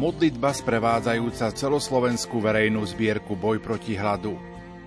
Modlitba sprevádzajúca celoslovenskú verejnú zbierku Boj proti hladu.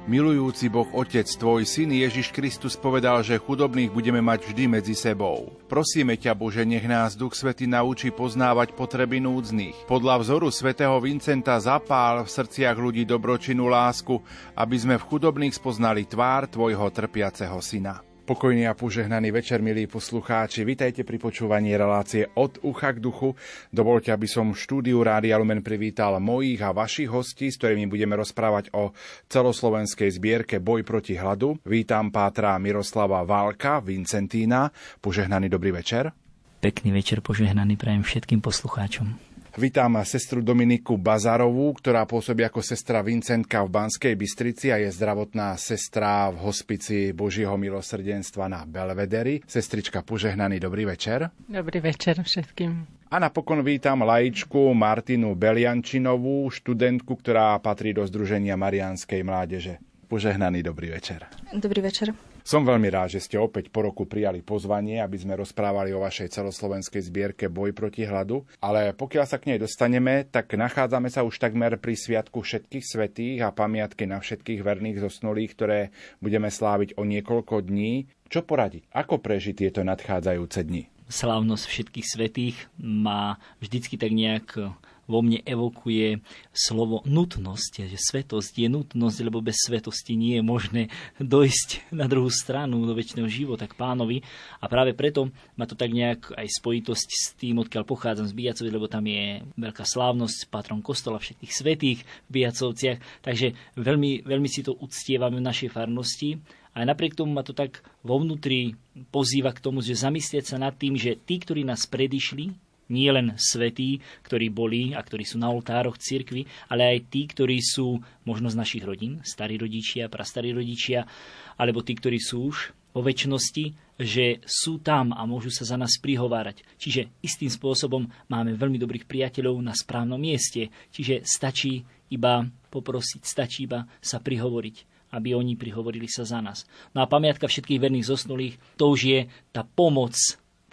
Milujúci Boh Otec, Tvoj Syn Ježiš Kristus povedal, že chudobných budeme mať vždy medzi sebou. Prosíme ťa, Bože, nech nás Duch Svety naučí poznávať potreby núdznych. Podľa vzoru svätého Vincenta zapál v srdciach ľudí dobročinú lásku, aby sme v chudobných spoznali tvár Tvojho trpiaceho Syna. Pokojný a požehnaný večer, milí poslucháči. Vitajte pri počúvaní relácie od ucha k duchu. Dovolte, aby som v štúdiu Rádia Lumen privítal mojich a vašich hostí, s ktorými budeme rozprávať o celoslovenskej zbierke Boj proti hladu. Vítam pátra Miroslava Válka, Vincentína. Požehnaný dobrý večer. Pekný večer požehnaný prajem všetkým poslucháčom. Vítam sestru Dominiku Bazarovú, ktorá pôsobí ako sestra Vincentka v Banskej Bystrici a je zdravotná sestra v hospici Božieho milosrdenstva na Belvederi. Sestrička, požehnaný dobrý večer. Dobrý večer všetkým. A napokon vítam laičku Martinu Beliančinovú, študentku, ktorá patrí do Združenia Marianskej mládeže. Požehnaný dobrý večer. Dobrý večer. Som veľmi rád, že ste opäť po roku prijali pozvanie, aby sme rozprávali o vašej celoslovenskej zbierke Boj proti hladu. Ale pokiaľ sa k nej dostaneme, tak nachádzame sa už takmer pri Sviatku všetkých svetých a pamiatky na všetkých verných zosnulých, ktoré budeme sláviť o niekoľko dní. Čo poradiť? Ako prežiť tieto nadchádzajúce dni? Slávnosť všetkých svetých má vždycky tak nejak vo mne evokuje slovo nutnosť, že svetosť je nutnosť, lebo bez svetosti nie je možné dojsť na druhú stranu do väčšného života k pánovi. A práve preto má to tak nejak aj spojitosť s tým, odkiaľ pochádzam z Bijacovi, lebo tam je veľká slávnosť, patron kostola všetkých svetých v Bijacovciach, takže veľmi, veľmi si to uctievame v našej farnosti. A napriek tomu ma to tak vo vnútri pozýva k tomu, že zamyslieť sa nad tým, že tí, ktorí nás predišli, nie len svetí, ktorí boli a ktorí sú na oltároch cirkvi, ale aj tí, ktorí sú možno z našich rodín, starí rodičia, prastarí rodičia, alebo tí, ktorí sú už vo väčšnosti, že sú tam a môžu sa za nás prihovárať. Čiže istým spôsobom máme veľmi dobrých priateľov na správnom mieste. Čiže stačí iba poprosiť, stačí iba sa prihovoriť aby oni prihovorili sa za nás. No a pamiatka všetkých verných zosnulých, to už je tá pomoc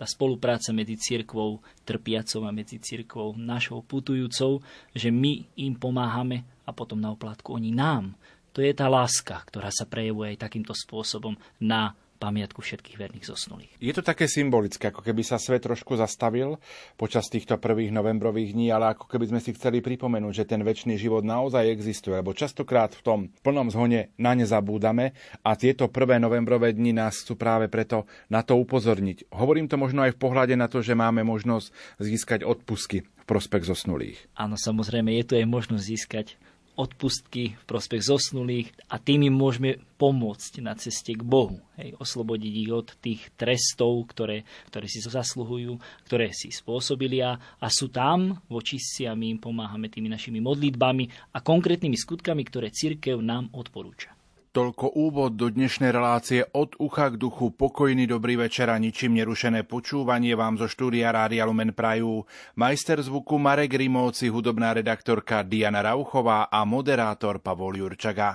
tá spolupráca medzi cirkvou trpiacou a medzi cirkvou našou putujúcou, že my im pomáhame a potom na oplátku oni nám. To je tá láska, ktorá sa prejavuje aj takýmto spôsobom na pamiatku všetkých verných zosnulých. Je to také symbolické, ako keby sa svet trošku zastavil počas týchto prvých novembrových dní, ale ako keby sme si chceli pripomenúť, že ten väčší život naozaj existuje, lebo častokrát v tom plnom zhone na ne zabúdame a tieto prvé novembrové dni nás chcú práve preto na to upozorniť. Hovorím to možno aj v pohľade na to, že máme možnosť získať odpusky v prospech zosnulých. Áno, samozrejme, je to aj možnosť získať odpustky v prospech zosnulých a tým im môžeme pomôcť na ceste k Bohu. Hej, oslobodiť ich od tých trestov, ktoré, ktoré si zasluhujú, ktoré si spôsobili a, a sú tam voči si a my im pomáhame tými našimi modlitbami a konkrétnymi skutkami, ktoré církev nám odporúča. Toľko úvod do dnešnej relácie od ucha k duchu. Pokojný dobrý večer a ničím nerušené počúvanie vám zo štúdia Rádia Lumen Prajú. Majster zvuku Marek Rimovci, hudobná redaktorka Diana Rauchová a moderátor Pavol Jurčaga.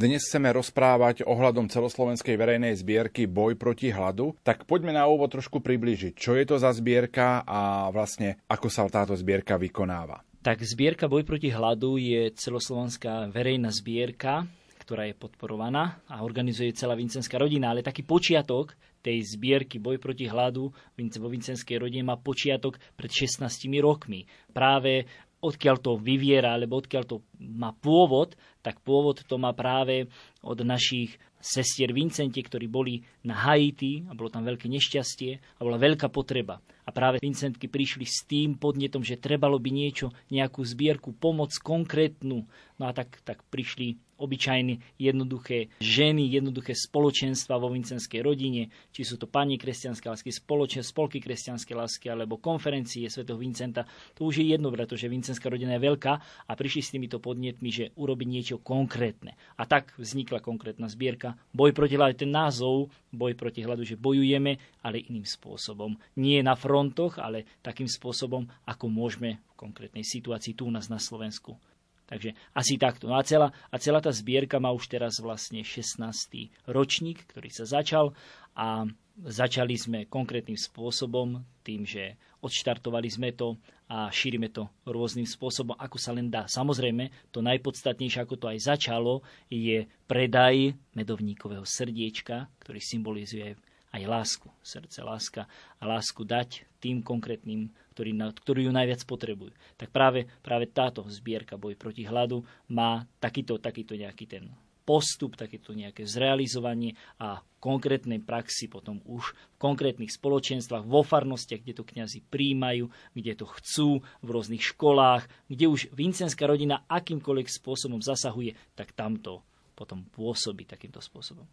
Dnes chceme rozprávať ohľadom celoslovenskej verejnej zbierky Boj proti hladu, tak poďme na úvod trošku približiť, čo je to za zbierka a vlastne ako sa táto zbierka vykonáva. Tak zbierka Boj proti hladu je celoslovenská verejná zbierka, ktorá je podporovaná organizuje celá vincenská rodina, ale taký počiatok tej zbierky Boj proti hladu vo vincenskej rodine má počiatok pred 16 rokmi. Práve odkiaľ to vyviera, alebo odkiaľ to má pôvod, tak pôvod to má práve od našich sestier Vincenti, ktorí boli na Haiti a bolo tam veľké nešťastie a bola veľká potreba. A práve Vincentky prišli s tým podnetom, že trebalo by niečo, nejakú zbierku, pomoc konkrétnu. No a tak, tak prišli obyčajné, jednoduché ženy, jednoduché spoločenstva vo vincenskej rodine, či sú to pani kresťanské lásky, spoločen, spolky kresťanské lásky alebo konferencie svätého Vincenta. To už je jedno, pretože vincenská rodina je veľká a prišli s týmito podnetmi, že urobiť niečo konkrétne. A tak vznikla konkrétna zbierka Boj proti hladu. Ten názov Boj proti hladu, že bojujeme, ale iným spôsobom. Nie na frontoch, ale takým spôsobom, ako môžeme v konkrétnej situácii tu u nás na Slovensku Takže asi takto. No a celá, a celá tá zbierka má už teraz vlastne 16. ročník, ktorý sa začal a začali sme konkrétnym spôsobom, tým, že odštartovali sme to a šírime to rôznym spôsobom, ako sa len dá. Samozrejme, to najpodstatnejšie, ako to aj začalo, je predaj medovníkového srdiečka, ktorý symbolizuje aj lásku, srdce, láska a lásku dať tým konkrétnym ktorí, ktorí ju najviac potrebujú. Tak práve, práve táto zbierka Boj proti hladu má takýto, takýto nejaký ten postup, takéto nejaké zrealizovanie a konkrétnej praxi potom už v konkrétnych spoločenstvách, vo farnostiach, kde to kňazi príjmajú, kde to chcú, v rôznych školách, kde už vincenská rodina akýmkoľvek spôsobom zasahuje, tak tamto potom pôsobí takýmto spôsobom.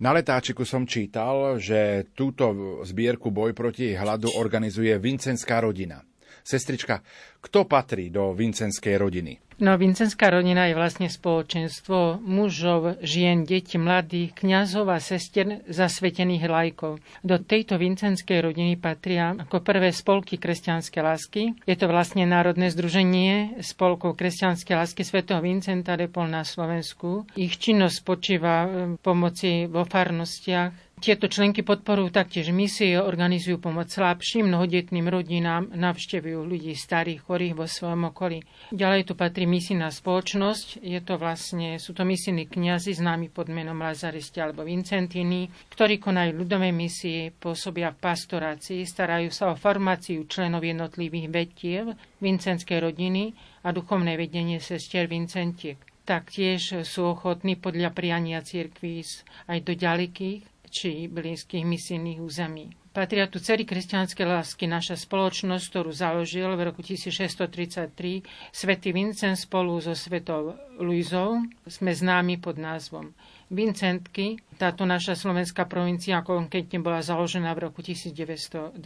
Na letáčiku som čítal, že túto zbierku Boj proti hladu organizuje Vincenská rodina. Sestrička, kto patrí do vincenskej rodiny? No, vincenská rodina je vlastne spoločenstvo mužov, žien, detí, mladých, kňazov a sestier zasvetených lajkov. Do tejto vincenskej rodiny patria ako prvé spolky kresťanské lásky. Je to vlastne Národné združenie spolkov kresťanské lásky svätého Vincenta de Pol na Slovensku. Ich činnosť spočíva v pomoci vo farnostiach, tieto členky podporujú taktiež misie, organizujú pomoc slabším, mnohodetným rodinám, navštevujú ľudí starých, chorých vo svojom okolí. Ďalej tu patrí misijná spoločnosť. Je to vlastne, sú to misijní kňazi známi pod menom Lazaristi alebo Vincentini, ktorí konajú ľudové misie, pôsobia v pastorácii, starajú sa o formáciu členov jednotlivých vetiev vincenskej rodiny a duchovné vedenie sestier Vincentiek taktiež sú ochotní podľa priania cirkví aj do ďalekých či blízkych misijných území. Patria tu celý kresťanské lásky naša spoločnosť, ktorú založil v roku 1633 svätý Vincent spolu so svetou Luizou. Sme známi pod názvom Vincentky. Táto naša slovenská provincia konkrétne bola založená v roku 1922.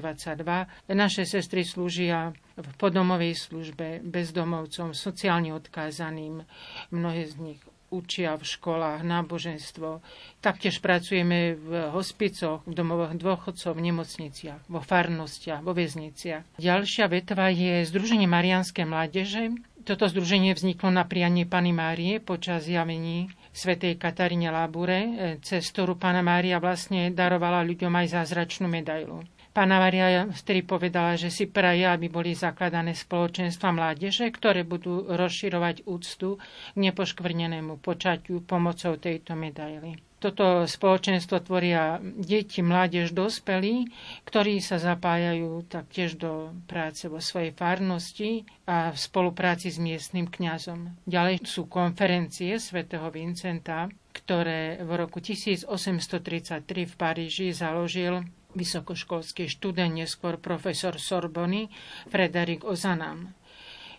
Naše sestry slúžia v podomovej službe bezdomovcom, sociálne odkázaným. Mnohé z nich učia v školách náboženstvo. Taktiež pracujeme v hospicoch, v domovoch dôchodcov, v nemocniciach, vo farnostiach, vo väzniciach. Ďalšia vetva je Združenie Marianskej mládeže. Toto združenie vzniklo na prianie Pany Márie počas javení svätej Kataríne Lábure, cez ktorú Pana Mária vlastne darovala ľuďom aj zázračnú medailu. Pána Maria vtedy povedala, že si praje, aby boli zakladané spoločenstva mládeže, ktoré budú rozširovať úctu k nepoškvrnenému počaťu pomocou tejto medaily. Toto spoločenstvo tvoria deti, mládež, dospelí, ktorí sa zapájajú taktiež do práce vo svojej farnosti a v spolupráci s miestnym kňazom. Ďalej sú konferencie svätého Vincenta, ktoré v roku 1833 v Paríži založil vysokoškolský študent, neskôr profesor Sorbony, Frederik Ozanam.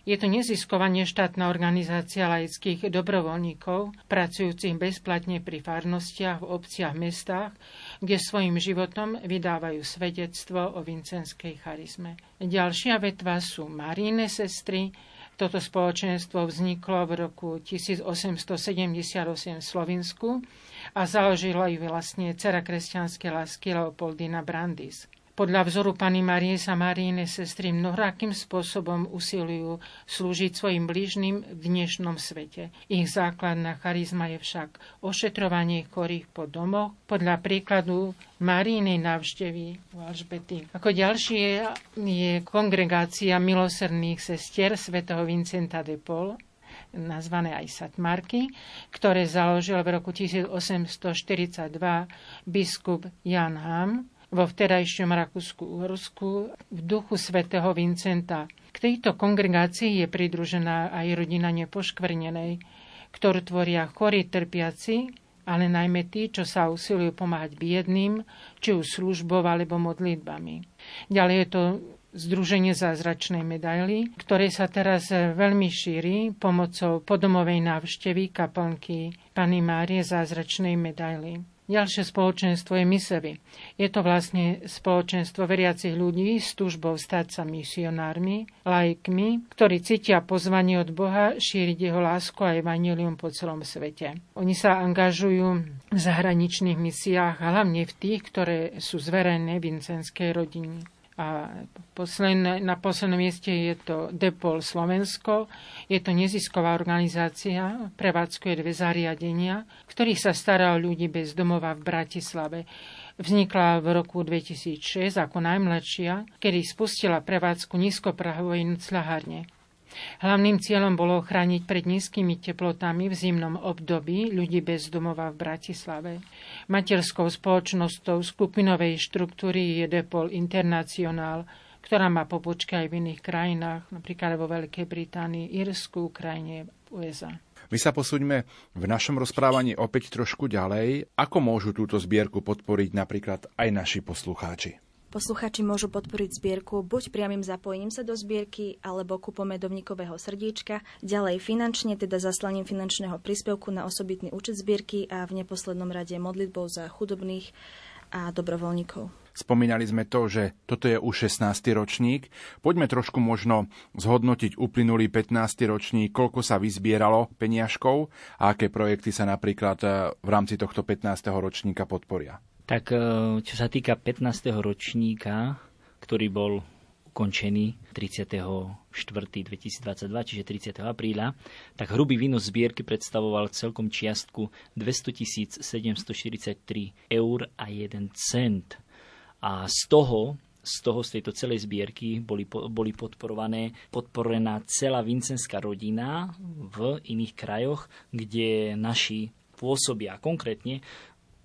Je to nezisková neštátna organizácia laických dobrovoľníkov, pracujúcich bezplatne pri farnostiach v obciach, mestách, kde svojim životom vydávajú svedectvo o vincenskej charizme. Ďalšia vetva sú Maríne sestry, toto spoločenstvo vzniklo v roku 1878 v Slovensku a založila ju vlastne dcera kresťanskej lásky Leopoldina Brandis. Podľa vzoru Pany Marie sa Maríne sestry mnohrakým spôsobom usilujú slúžiť svojim blížnym v dnešnom svete. Ich základná charizma je však ošetrovanie chorých po domoch podľa príkladu Marínej návštevy u Alžbety. Ako ďalšie je kongregácia milosrdných sestier svätého Vincenta de Paul, nazvané aj Satmarky, ktoré založil v roku 1842 biskup Jan Ham vo vterajšom Rakúsku-Uhorsku v duchu svätého Vincenta. K tejto kongregácii je pridružená aj rodina nepoškvrnenej, ktorú tvoria chorí trpiaci, ale najmä tí, čo sa usilujú pomáhať biedným, či už službou alebo modlitbami. Ďalej je to Združenie zázračnej medaily, ktoré sa teraz veľmi šíri pomocou podomovej návštevy kaplnky Pany Márie zázračnej medaily. Ďalšie spoločenstvo je Misevi. Je to vlastne spoločenstvo veriacich ľudí s túžbou stať sa misionármi, laikmi, ktorí cítia pozvanie od Boha šíriť jeho lásku a evanilium po celom svete. Oni sa angažujú v zahraničných misiách, hlavne v tých, ktoré sú zverené vincenskej rodine. A posledné, na poslednom mieste je to Depol Slovensko. Je to nezisková organizácia, prevádzkuje dve zariadenia, ktorých sa stará o ľudí bez domova v Bratislave. Vznikla v roku 2006 ako najmladšia, kedy spustila prevádzku nízkoprahovej nocľahárne. Hlavným cieľom bolo chrániť pred nízkymi teplotami v zimnom období ľudí bez domova v Bratislave. Materskou spoločnosťou skupinovej štruktúry je Depol International, ktorá má pobočky aj v iných krajinách, napríklad vo Veľkej Británii, Irsku, Ukrajine, USA. My sa posúďme v našom rozprávaní opäť trošku ďalej. Ako môžu túto zbierku podporiť napríklad aj naši poslucháči? Posluchači môžu podporiť zbierku buď priamým zapojením sa do zbierky, alebo kúpom medovníkového srdiečka, ďalej finančne, teda zaslaním finančného príspevku na osobitný účet zbierky a v neposlednom rade modlitbou za chudobných a dobrovoľníkov. Spomínali sme to, že toto je už 16. ročník. Poďme trošku možno zhodnotiť uplynulý 15. ročník, koľko sa vyzbieralo peniažkov a aké projekty sa napríklad eh, v rámci tohto 15. ročníka podporia. Tak e, čo sa týka 15. ročníka, ktorý bol ukončený 34.2022, čiže 30. apríla, tak hrubý výnos zbierky predstavoval celkom čiastku 200 743 eur a 1 cent. A z toho z toho, z tejto celej zbierky boli, boli podporované, podporená celá vincenská rodina v iných krajoch, kde naši pôsobia. Konkrétne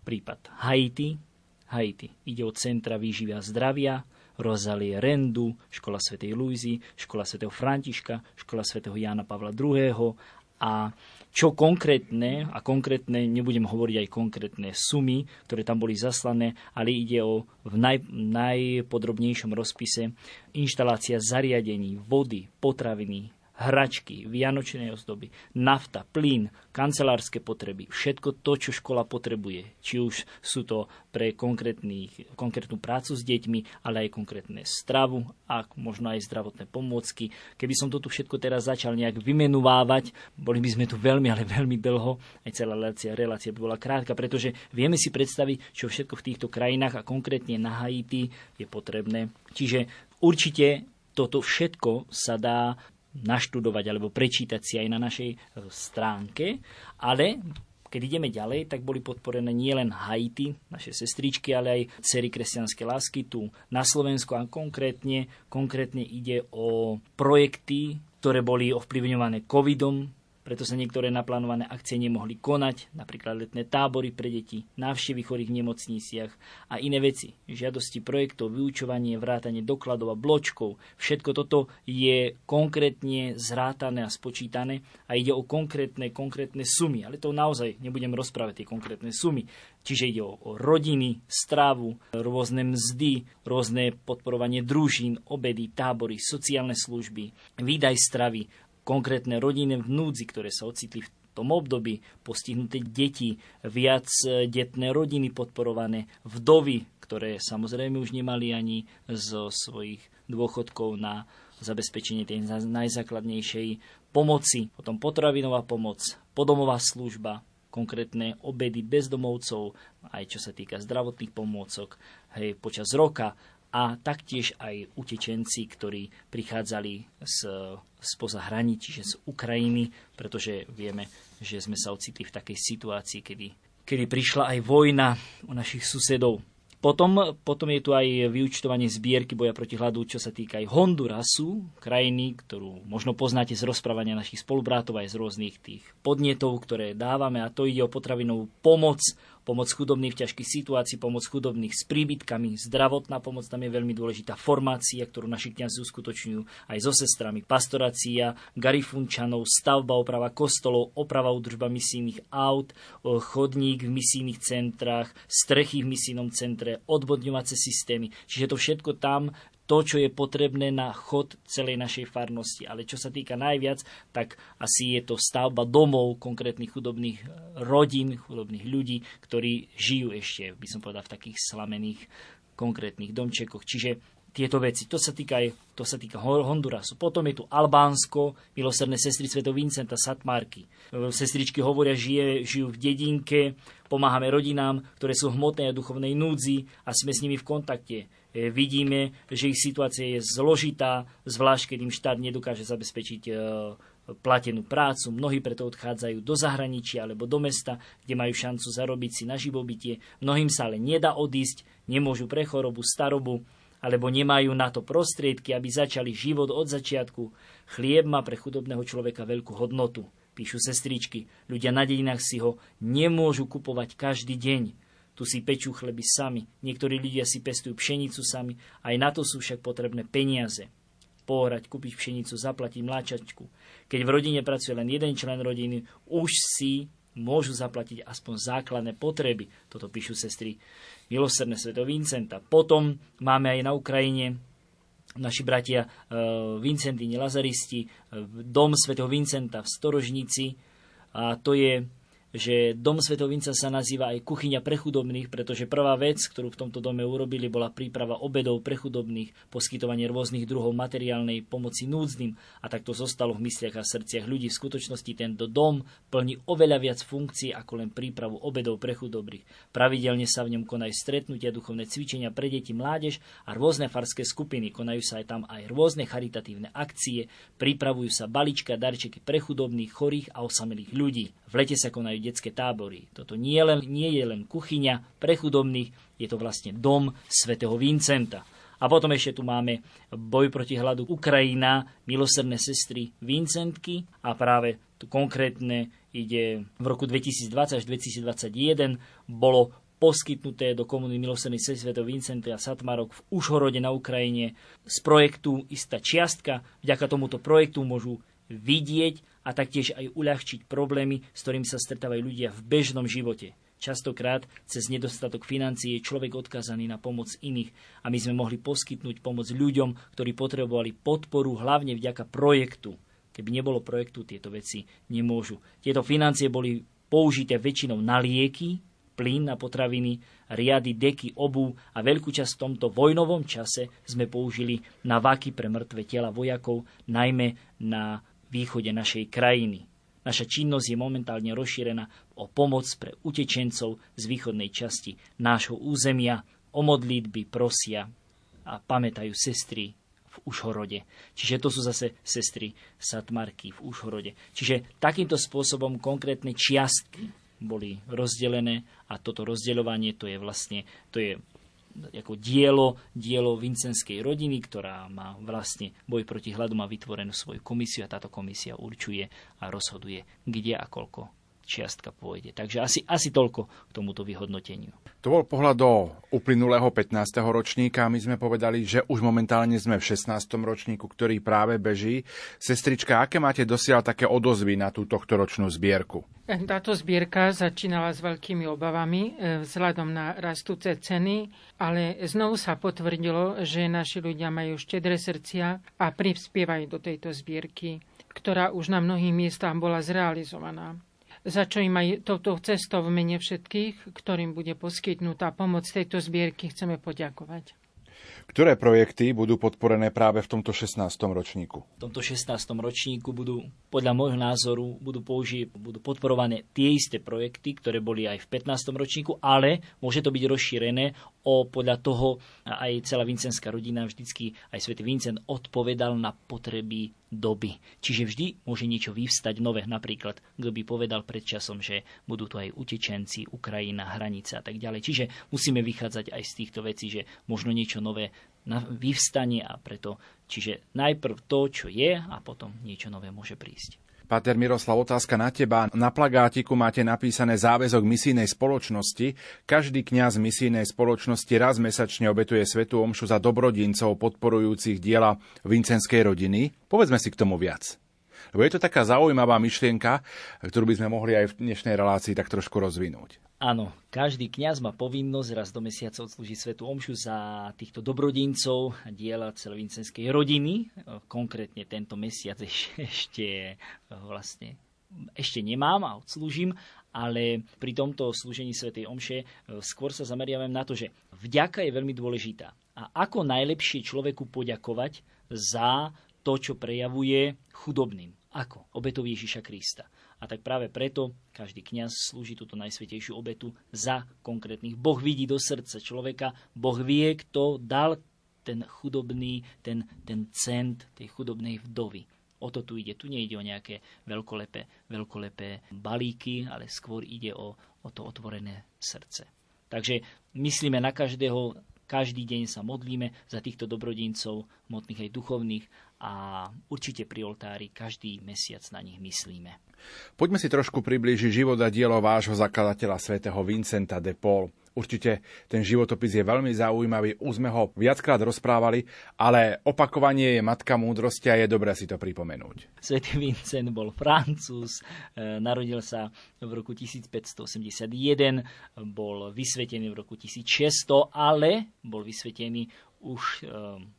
prípad Haiti. Haiti. Ide o Centra výživy a zdravia, Rozalie Rendu, Škola svätej Luizy, Škola svätého Františka, Škola svätého Jána Pavla II. A čo konkrétne, a konkrétne, nebudem hovoriť aj konkrétne sumy, ktoré tam boli zaslané, ale ide o v naj, najpodrobnejšom rozpise inštalácia zariadení, vody, potraviny, hračky, vianočné ozdoby, nafta, plyn, kancelárske potreby, všetko to, čo škola potrebuje. Či už sú to pre konkrétnu prácu s deťmi, ale aj konkrétne stravu a možno aj zdravotné pomôcky. Keby som to tu všetko teraz začal nejak vymenúvávať, boli by sme tu veľmi, ale veľmi dlho. Aj celá relácia, relácia by bola krátka, pretože vieme si predstaviť, čo všetko v týchto krajinách a konkrétne na Haiti je potrebné. Čiže určite toto všetko sa dá naštudovať alebo prečítať si aj na našej e, stránke, ale keď ideme ďalej, tak boli podporené nielen Haiti, naše sestričky, ale aj cery kresťanské lásky tu na Slovensku. A konkrétne, konkrétne ide o projekty, ktoré boli ovplyvňované covidom, preto sa niektoré naplánované akcie nemohli konať, napríklad letné tábory pre deti, návštevy chorých v nemocniciach a iné veci. Žiadosti projektov, vyučovanie, vrátanie dokladov a bločkov. Všetko toto je konkrétne zrátané a spočítané a ide o konkrétne, konkrétne sumy. Ale to naozaj nebudem rozprávať tie konkrétne sumy. Čiže ide o, o rodiny, stravu, rôzne mzdy, rôzne podporovanie družín, obedy, tábory, sociálne služby, výdaj stravy, konkrétne rodiny v núdzi, ktoré sa ocitli v tom období, postihnuté deti, viac e, detné rodiny podporované, vdovy, ktoré samozrejme už nemali ani zo svojich dôchodkov na zabezpečenie tej najzákladnejšej pomoci, potom potravinová pomoc, podomová služba, konkrétne obedy bezdomovcov, aj čo sa týka zdravotných pomôcok, hej, počas roka, a taktiež aj utečenci, ktorí prichádzali z, spoza hraní, čiže z Ukrajiny, pretože vieme, že sme sa ocitli v takej situácii, kedy, kedy prišla aj vojna u našich susedov. Potom, potom je tu aj vyučtovanie zbierky boja proti hladu, čo sa týka aj Hondurasu, krajiny, ktorú možno poznáte z rozprávania našich spolubrátov aj z rôznych tých podnetov, ktoré dávame a to ide o potravinovú pomoc, pomoc chudobných v ťažkých situácií, pomoc chudobných s príbytkami, zdravotná pomoc, tam je veľmi dôležitá formácia, ktorú naši kniazy uskutočňujú aj so sestrami, pastorácia, garifunčanov, stavba, oprava kostolov, oprava udržba misijných aut, chodník v misijných centrách, strechy v misijnom centre, odvodňovacie systémy. Čiže to všetko tam to, čo je potrebné na chod celej našej farnosti. Ale čo sa týka najviac, tak asi je to stavba domov konkrétnych chudobných eh, rodín, chudobných ľudí, ktorí žijú ešte, by som povedal, v takých slamených konkrétnych domčekoch. Čiže tieto veci. To sa týka aj to sa týka Hondurasu. Potom je tu Albánsko, milosrdné sestry Sveto Vincenta Satmarky. Eh, sestričky hovoria, žije, žijú v dedinke, pomáhame rodinám, ktoré sú v hmotnej a duchovnej núdzi a sme s nimi v kontakte. E, vidíme, že ich situácia je zložitá, zvlášť keď im štát nedokáže zabezpečiť e, platenú prácu. Mnohí preto odchádzajú do zahraničia alebo do mesta, kde majú šancu zarobiť si na živobytie. Mnohým sa ale nedá odísť, nemôžu pre chorobu, starobu, alebo nemajú na to prostriedky, aby začali život od začiatku. Chlieb má pre chudobného človeka veľkú hodnotu. Píšu sestričky, ľudia na dedinách si ho nemôžu kupovať každý deň tu si pečú chleby sami, niektorí ľudia si pestujú pšenicu sami, aj na to sú však potrebné peniaze. Pohrať, kúpiť pšenicu, zaplatiť mláčačku. Keď v rodine pracuje len jeden člen rodiny, už si môžu zaplatiť aspoň základné potreby. Toto píšu sestry Milosrdné sveto Vincenta. Potom máme aj na Ukrajine naši bratia e, Vincentini Lazaristi, e, dom svätého Vincenta v Storožnici. A to je že Dom Svetovinca sa nazýva aj kuchyňa pre chudobných, pretože prvá vec, ktorú v tomto dome urobili, bola príprava obedov pre chudobných, poskytovanie rôznych druhov materiálnej pomoci núdznym a takto zostalo v mysliach a srdciach ľudí. V skutočnosti tento dom plní oveľa viac funkcií ako len prípravu obedov pre chudobných. Pravidelne sa v ňom konajú stretnutia, duchovné cvičenia pre deti, mládež a rôzne farské skupiny. Konajú sa aj tam aj rôzne charitatívne akcie, pripravujú sa balička, darčeky pre chudobných, chorých a osamelých ľudí. V lete sa konajú detské tábory. Toto nie, len, nie je len kuchyňa pre chudobných, je to vlastne dom svätého Vincenta. A potom ešte tu máme boj proti hladu Ukrajina, milosrdné sestry Vincentky a práve tu konkrétne ide v roku 2020 až 2021 bolo poskytnuté do komuny milosrdných sestry Sv. Vincenta a Satmarok v Užhorode na Ukrajine z projektu istá čiastka. Vďaka tomuto projektu môžu vidieť a taktiež aj uľahčiť problémy, s ktorými sa stretávajú ľudia v bežnom živote. Častokrát cez nedostatok financií je človek odkazaný na pomoc iných a my sme mohli poskytnúť pomoc ľuďom, ktorí potrebovali podporu hlavne vďaka projektu. Keby nebolo projektu, tieto veci nemôžu. Tieto financie boli použité väčšinou na lieky, plyn na potraviny, riady, deky, obu a veľkú časť v tomto vojnovom čase sme použili na vaky pre mŕtve tela vojakov, najmä na východe našej krajiny. Naša činnosť je momentálne rozšírená o pomoc pre utečencov z východnej časti nášho územia. O modlitby prosia a pamätajú sestry v Užhorode. Čiže to sú zase sestry Satmarky v Užhorode. Čiže takýmto spôsobom konkrétne čiastky boli rozdelené a toto rozdeľovanie to je vlastne to je ako dielo, dielo vincenskej rodiny, ktorá má vlastne boj proti hladu, má vytvorenú svoju komisiu a táto komisia určuje a rozhoduje, kde a koľko čiastka pôjde. Takže asi, asi toľko k tomuto vyhodnoteniu. To bol pohľad do uplynulého 15. ročníka. My sme povedali, že už momentálne sme v 16. ročníku, ktorý práve beží. Sestrička, aké máte dosiaľ také odozvy na tú tohto ročnú zbierku? Táto zbierka začínala s veľkými obavami e, vzhľadom na rastúce ceny, ale znovu sa potvrdilo, že naši ľudia majú štedré srdcia a prispievajú do tejto zbierky, ktorá už na mnohých miestach bola zrealizovaná za čo im aj touto cestou v mene všetkých, ktorým bude poskytnutá pomoc tejto zbierky, chceme poďakovať. Ktoré projekty budú podporené práve v tomto 16. ročníku? V tomto 16. ročníku budú, podľa môjho názoru, budú, použi- budú podporované tie isté projekty, ktoré boli aj v 15. ročníku, ale môže to byť rozšírené o podľa toho aj celá vincenská rodina, vždycky aj svätý Vincent odpovedal na potreby doby. Čiže vždy môže niečo vyvstať nové. Napríklad, kto by povedal pred časom, že budú tu aj utečenci, Ukrajina, hranica a tak ďalej. Čiže musíme vychádzať aj z týchto vecí, že možno niečo nové vyvstane a preto, čiže najprv to, čo je a potom niečo nové môže prísť. Pater Miroslav, otázka na teba. Na plagátiku máte napísané záväzok misijnej spoločnosti. Každý kňaz misijnej spoločnosti raz mesačne obetuje svetu omšu za dobrodincov podporujúcich diela vincenskej rodiny. Povedzme si k tomu viac. Lebo je to taká zaujímavá myšlienka, ktorú by sme mohli aj v dnešnej relácii tak trošku rozvinúť. Áno, každý kňaz má povinnosť raz do mesiaca odslúžiť svetu omšu za týchto dobrodincov a diela celovincenskej rodiny. Konkrétne tento mesiac ešte vlastne ešte nemám a odslúžim, ale pri tomto slúžení svetej omše skôr sa zameriavam na to, že vďaka je veľmi dôležitá. A ako najlepšie človeku poďakovať za to, čo prejavuje chudobným. Ako? Obetou Ježiša Krista. A tak práve preto každý kňaz slúži túto najsvetejšiu obetu za konkrétnych. Boh vidí do srdca človeka, Boh vie, kto dal ten chudobný, ten, ten cent tej chudobnej vdovy. O to tu ide. Tu nejde o nejaké veľkolepé, veľkolepé balíky, ale skôr ide o, o to otvorené srdce. Takže myslíme na každého, každý deň sa modlíme za týchto dobrodincov, motných aj duchovných a určite pri oltári každý mesiac na nich myslíme. Poďme si trošku priblížiť život a dielo vášho zakladateľa svätého Vincenta de Paul. Určite ten životopis je veľmi zaujímavý, už sme ho viackrát rozprávali, ale opakovanie je matka múdrosti a je dobré si to pripomenúť. Svetý Vincent bol francúz, e, narodil sa v roku 1581, bol vysvetený v roku 1600, ale bol vysvetený už e,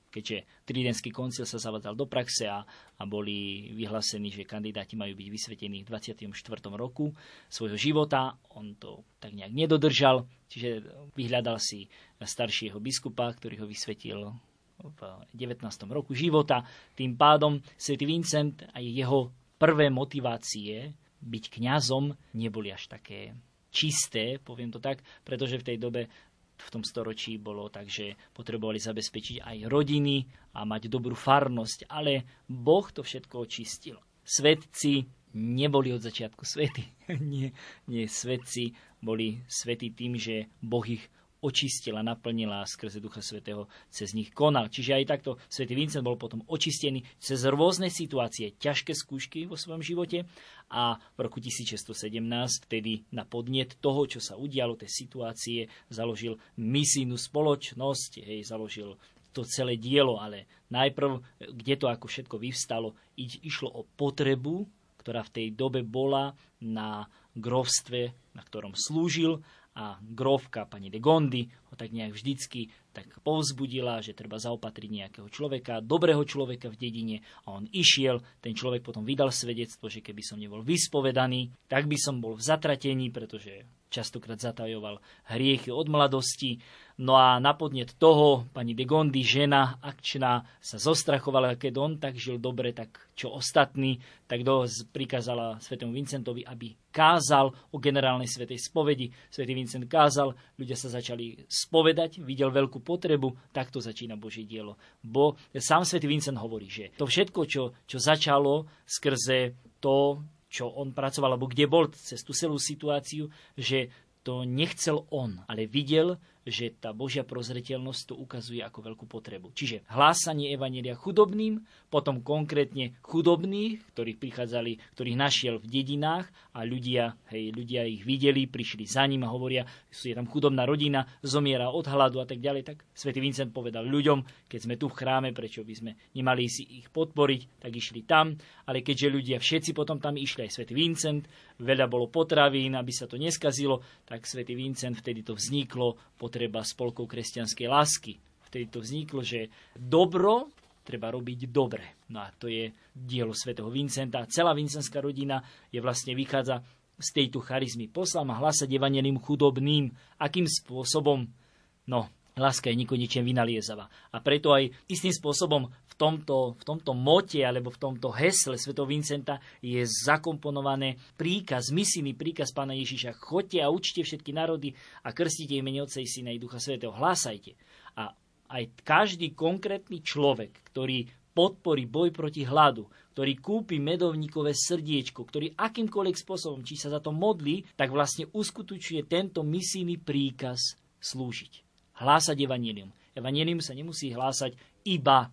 keďže Tridentský koncil sa zavadzal do praxe a, a boli vyhlásení, že kandidáti majú byť vysvetení v 24. roku svojho života. On to tak nejak nedodržal, čiže vyhľadal si staršieho biskupa, ktorý ho vysvetil v 19. roku života. Tým pádom svätý Vincent a jeho prvé motivácie byť kňazom neboli až také čisté, poviem to tak, pretože v tej dobe v tom storočí bolo tak, že potrebovali zabezpečiť aj rodiny a mať dobrú farnosť, ale Boh to všetko očistil. Svetci neboli od začiatku svety. nie, nie, svetci boli svety tým, že Boh ich očistila, naplnila skrze Ducha Svetého cez nich konal. Čiže aj takto svätý Vincent bol potom očistený cez rôzne situácie, ťažké skúšky vo svojom živote a v roku 1617 vtedy na podnet toho, čo sa udialo, tej situácie, založil misijnú spoločnosť, hej, založil to celé dielo, ale najprv, kde to ako všetko vyvstalo, išlo o potrebu, ktorá v tej dobe bola na grovstve, na ktorom slúžil a grovka pani de Gondi ho tak nejak vždycky tak povzbudila, že treba zaopatriť nejakého človeka, dobrého človeka v dedine. A on išiel, ten človek potom vydal svedectvo, že keby som nebol vyspovedaný, tak by som bol v zatratení, pretože častokrát zatajoval hriechy od mladosti. No a na podnet toho pani de Gondi, žena akčná, sa zostrachovala, keď on tak žil dobre, tak čo ostatní, tak do prikázala svetému Vincentovi, aby kázal o generálnej svetej spovedi. Svetý Vincent kázal, ľudia sa začali spovedať, videl veľkú potrebu, takto začína Božie dielo. Bo sám svätý Vincent hovorí, že to všetko, čo, čo začalo skrze to, čo on pracoval, alebo kde bol cez tú celú situáciu, že to nechcel on, ale videl, že tá Božia prozreteľnosť to ukazuje ako veľkú potrebu. Čiže hlásanie Evanelia chudobným, potom konkrétne chudobných, ktorých prichádzali, ktorých našiel v dedinách a ľudia, hej, ľudia ich videli, prišli za ním a hovoria, je tam chudobná rodina, zomiera od hladu a tak ďalej. Tak svätý Vincent povedal ľuďom, keď sme tu v chráme, prečo by sme nemali si ich podporiť, tak išli tam, ale keďže ľudia všetci potom tam išli, aj svätý Vincent, veľa bolo potravín, aby sa to neskazilo, tak svätý Vincent vtedy to vzniklo, potreba spolkov kresťanskej lásky. Vtedy to vzniklo, že dobro treba robiť dobre. No a to je dielo svätého Vincenta. Celá vincenská rodina je vlastne vychádza z tejto charizmy. Poslal ma hlasať evanelým chudobným. Akým spôsobom? No, Láska je nekonečne vynaliezavá. A preto aj istým spôsobom tomto, v tomto mote alebo v tomto hesle Sv. Vincenta je zakomponované príkaz, misijný príkaz pána Ježiša. Choďte a učte všetky národy a krstite im mene Otca i Syna i Ducha Svetého. Hlásajte. A aj každý konkrétny človek, ktorý podporí boj proti hladu, ktorý kúpi medovníkové srdiečko, ktorý akýmkoľvek spôsobom, či sa za to modlí, tak vlastne uskutočuje tento misijný príkaz slúžiť hlásať evanílium. Evanílium sa nemusí hlásať iba.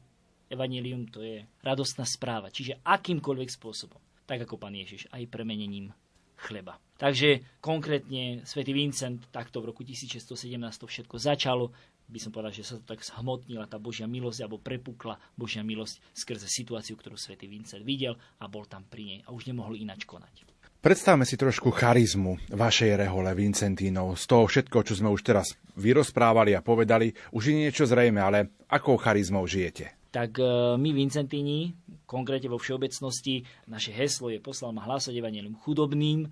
Evanílium to je radostná správa, čiže akýmkoľvek spôsobom. Tak ako pán Ježiš, aj premenením chleba. Takže konkrétne svätý Vincent takto v roku 1617 to všetko začalo. By som povedal, že sa to tak zhmotnila tá Božia milosť alebo prepukla Božia milosť skrze situáciu, ktorú svätý Vincent videl a bol tam pri nej a už nemohol inač konať. Predstavme si trošku charizmu vašej rehole Vincentínov. Z toho všetko, čo sme už teraz vyrozprávali a povedali, už je niečo zrejme, ale akou charizmou žijete? Tak e, my Vincentíni, konkrétne vo všeobecnosti, naše heslo je poslal ma hlásať evanelium chudobným,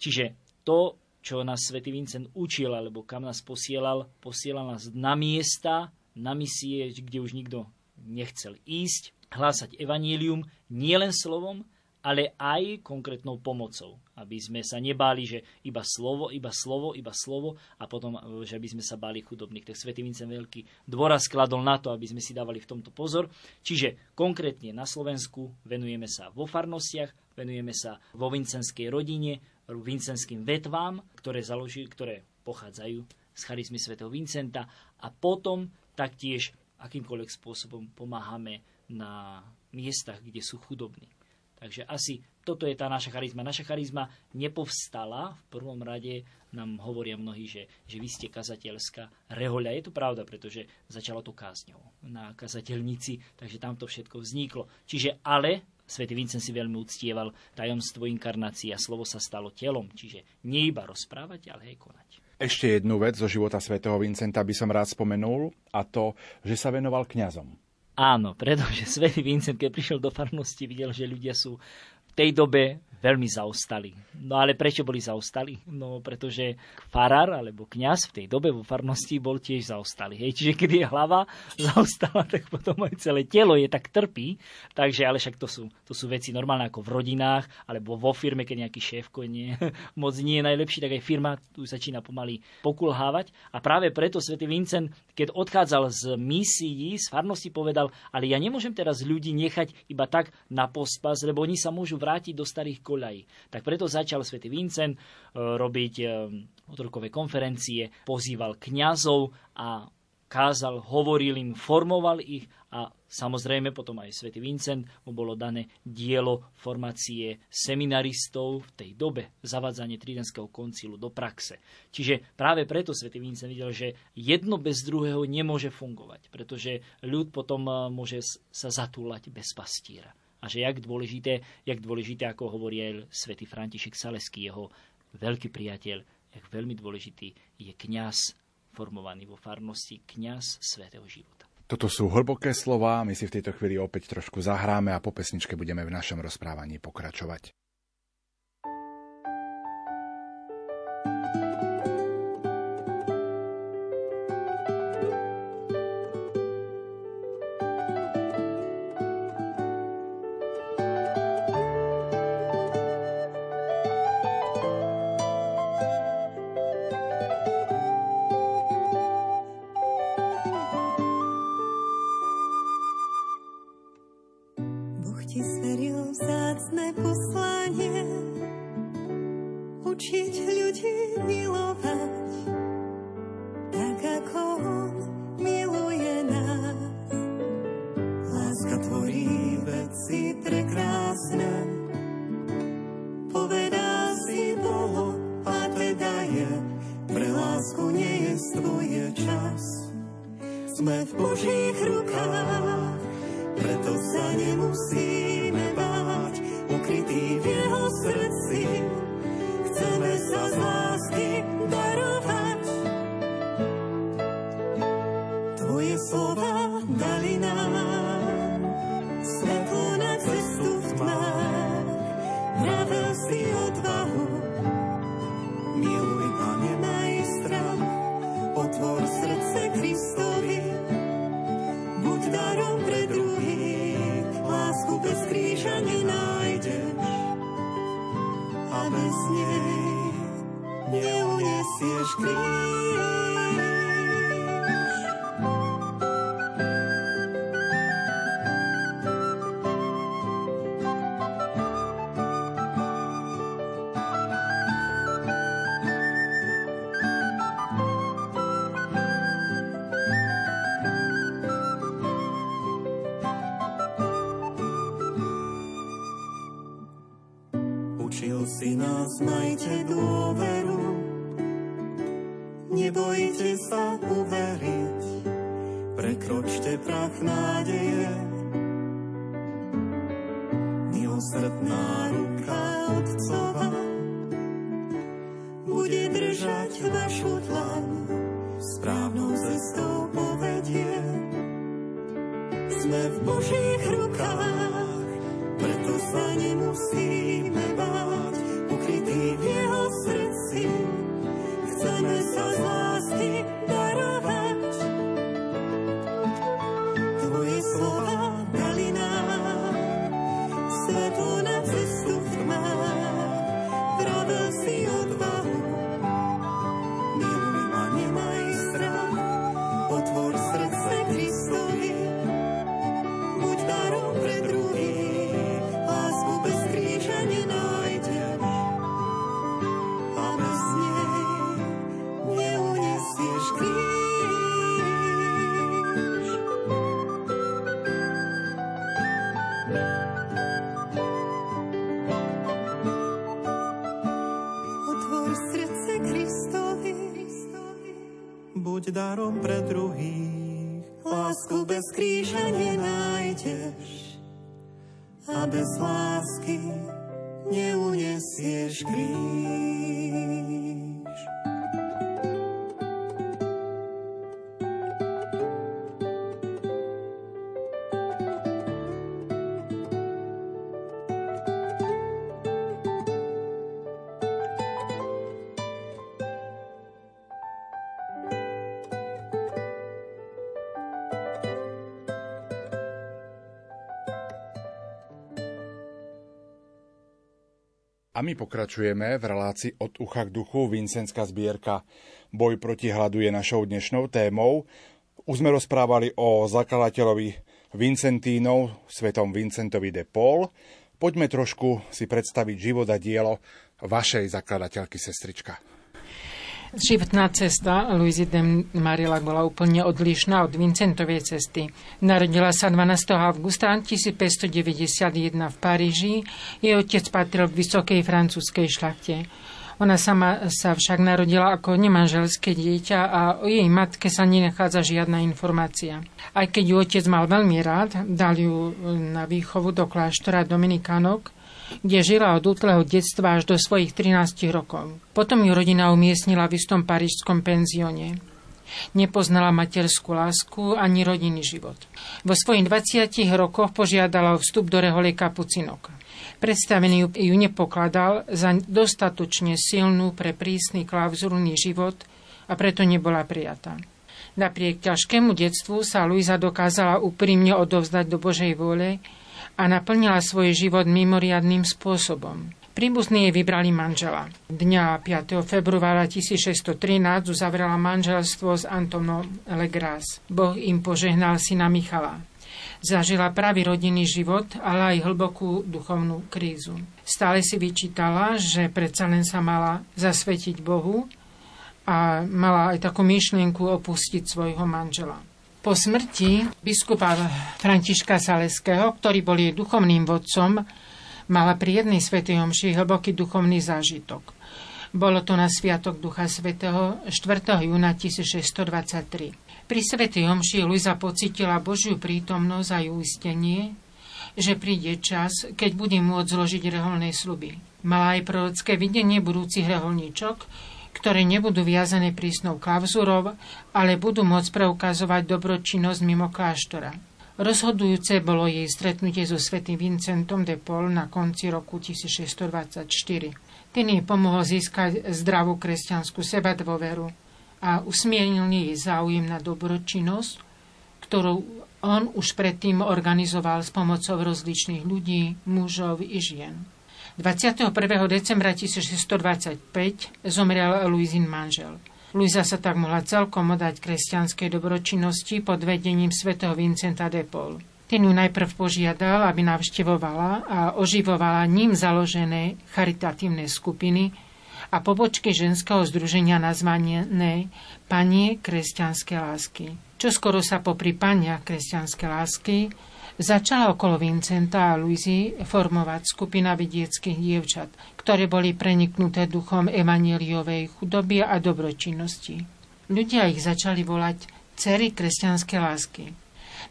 čiže to, čo nás svätý Vincent učil, alebo kam nás posielal, posielal nás na miesta, na misie, kde už nikto nechcel ísť, hlásať evanílium nielen slovom, ale aj konkrétnou pomocou. Aby sme sa nebáli, že iba slovo, iba slovo, iba slovo a potom, že by sme sa báli chudobných. Tak Svetý Vincent Veľký dôraz skladol na to, aby sme si dávali v tomto pozor. Čiže konkrétne na Slovensku venujeme sa vo farnostiach, venujeme sa vo vincenskej rodine, vincenským vetvám, ktoré, založí, ktoré pochádzajú z charizmy svätého Vincenta a potom taktiež akýmkoľvek spôsobom pomáhame na miestach, kde sú chudobní. Takže asi toto je tá naša charizma. Naša charizma nepovstala, v prvom rade nám hovoria mnohí, že, že vy ste kazateľská rehoľa. Je to pravda, pretože začalo to kázňou na kazateľnici, takže tam to všetko vzniklo. Čiže ale Svetý Vincent si veľmi uctieval tajomstvo inkarnácie a slovo sa stalo telom, čiže nie iba rozprávať, ale aj konať. Ešte jednu vec zo života svätého Vincenta by som rád spomenul a to, že sa venoval kňazom. Áno, pretože svätý Vincent, keď prišiel do farnosti, videl, že ľudia sú v tej dobe veľmi zaostali. No ale prečo boli zaostali? No pretože farár alebo kňaz v tej dobe vo farnosti bol tiež zaostalý. Hej. Čiže keď je hlava zaostala, tak potom aj celé telo je tak trpí. Takže ale však to sú, to sú veci normálne ako v rodinách alebo vo firme, keď nejaký šéfko nie, moc nie je najlepší, tak aj firma tu začína pomaly pokulhávať. A práve preto svätý Vincent, keď odchádzal z misií, z farnosti povedal, ale ja nemôžem teraz ľudí nechať iba tak na pospas, lebo oni sa môžu vrátiť do starých koľají. Tak preto začal svätý Vincent e, robiť e, otrokové konferencie, pozýval kňazov a kázal, hovoril im, formoval ich a samozrejme potom aj svätý Vincent mu bolo dané dielo formácie seminaristov v tej dobe, zavadzanie Tridentského koncilu do praxe. Čiže práve preto svätý Vincent videl, že jedno bez druhého nemôže fungovať, pretože ľud potom e, môže sa zatúlať bez pastíra a že jak dôležité, jak dôležité, ako hovorí aj svätý František Saleský, jeho veľký priateľ, jak veľmi dôležitý je kňaz formovaný vo farnosti, kňaz svätého života. Toto sú hlboké slova, my si v tejto chvíli opäť trošku zahráme a po pesničke budeme v našom rozprávaní pokračovať. otvor srdce Kristovi, buď darom pre druhých, lásku bez kríža nenájdeš a bez nej neuniesieš kríž. Darom pre druhých. Lásku bez kríža nenájdeš A my pokračujeme v relácii od ucha k duchu. Vincenská zbierka Boj proti hladu je našou dnešnou témou. Už sme rozprávali o zakladateľovi Vincentínov, svetom Vincentovi de Paul. Poďme trošku si predstaviť život a dielo vašej zakladateľky, sestrička. Životná cesta Luizy de Marillac bola úplne odlišná od Vincentovej cesty. Narodila sa 12. augusta 1591 v Paríži. Jej otec patril k vysokej francúzskej šlachte. Ona sama sa však narodila ako nemanželské dieťa a o jej matke sa nenachádza žiadna informácia. Aj keď ju otec mal veľmi rád, dal ju na výchovu do kláštora Dominikánok, kde žila od útleho detstva až do svojich 13 rokov. Potom ju rodina umiestnila v istom parížskom penzióne. Nepoznala materskú lásku ani rodinný život. Vo svojich 20 rokoch požiadala o vstup do rehole kapucinok. Predstavený ju nepokladal za dostatočne silnú pre prísny klauzulný život a preto nebola prijatá. Napriek ťažkému detstvu sa Luisa dokázala úprimne odovzdať do Božej vôle a naplnila svoj život mimoriadným spôsobom. Príbuzní jej vybrali manžela. Dňa 5. februára 1613 uzavrela manželstvo s Antonom Legras. Boh im požehnal syna Michala. Zažila pravý rodinný život, ale aj hlbokú duchovnú krízu. Stále si vyčítala, že predsa len sa mala zasvetiť Bohu a mala aj takú myšlienku opustiť svojho manžela. Po smrti biskupa Františka Saleského, ktorý bol jej duchovným vodcom, mala pri jednej svetej omši hlboký duchovný zážitok. Bolo to na Sviatok Ducha Svetého 4. júna 1623. Pri svetej omši Luisa pocitila Božiu prítomnosť a uistenie, že príde čas, keď bude môcť zložiť reholné sluby. Mala aj prorocké videnie budúcich reholníčok, ktoré nebudú viazané prísnou klauzúrou, ale budú môcť preukazovať dobročinnosť mimo kláštora. Rozhodujúce bolo jej stretnutie so svätým Vincentom de Paul na konci roku 1624. Ten jej pomohol získať zdravú kresťanskú seba dôveru a usmiernil jej záujem na dobročinnosť, ktorú on už predtým organizoval s pomocou rozličných ľudí, mužov i žien. 21. decembra 1625 zomrel Luizin manžel. Luisa sa tak mohla celkom odať kresťanskej dobročinnosti pod vedením svätého Vincenta de Paul. Ten ju najprv požiadal, aby navštevovala a oživovala ním založené charitatívne skupiny a pobočky ženského združenia nazvané Panie kresťanské lásky. Čo skoro sa popri Pania kresťanské lásky začala okolo Vincenta a Luizy formovať skupina vidieckých dievčat, ktoré boli preniknuté duchom evaneliovej chudoby a dobročinnosti. Ľudia ich začali volať cery kresťanské lásky.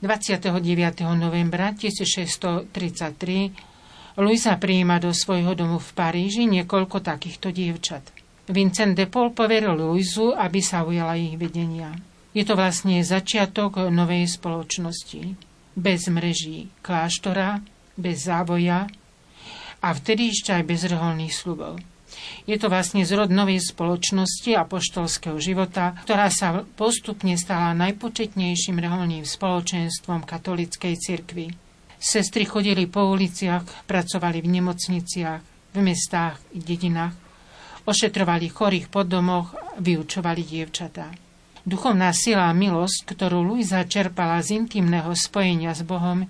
29. novembra 1633 Luisa prijíma do svojho domu v Paríži niekoľko takýchto dievčat. Vincent de Paul poveril Luizu, aby sa ujala ich vedenia. Je to vlastne začiatok novej spoločnosti. Bez mreží kláštora, bez závoja a vtedy ešte aj bez reholných slubov. Je to vlastne zrod novej spoločnosti a poštolského života, ktorá sa postupne stala najpočetnejším reholným spoločenstvom katolíckej cirkvi. Sestry chodili po uliciach, pracovali v nemocniciach, v mestách i dedinách, ošetrovali chorých po domoch, vyučovali dievčatá. Duchovná sila a milosť, ktorú Luisa čerpala z intimného spojenia s Bohom,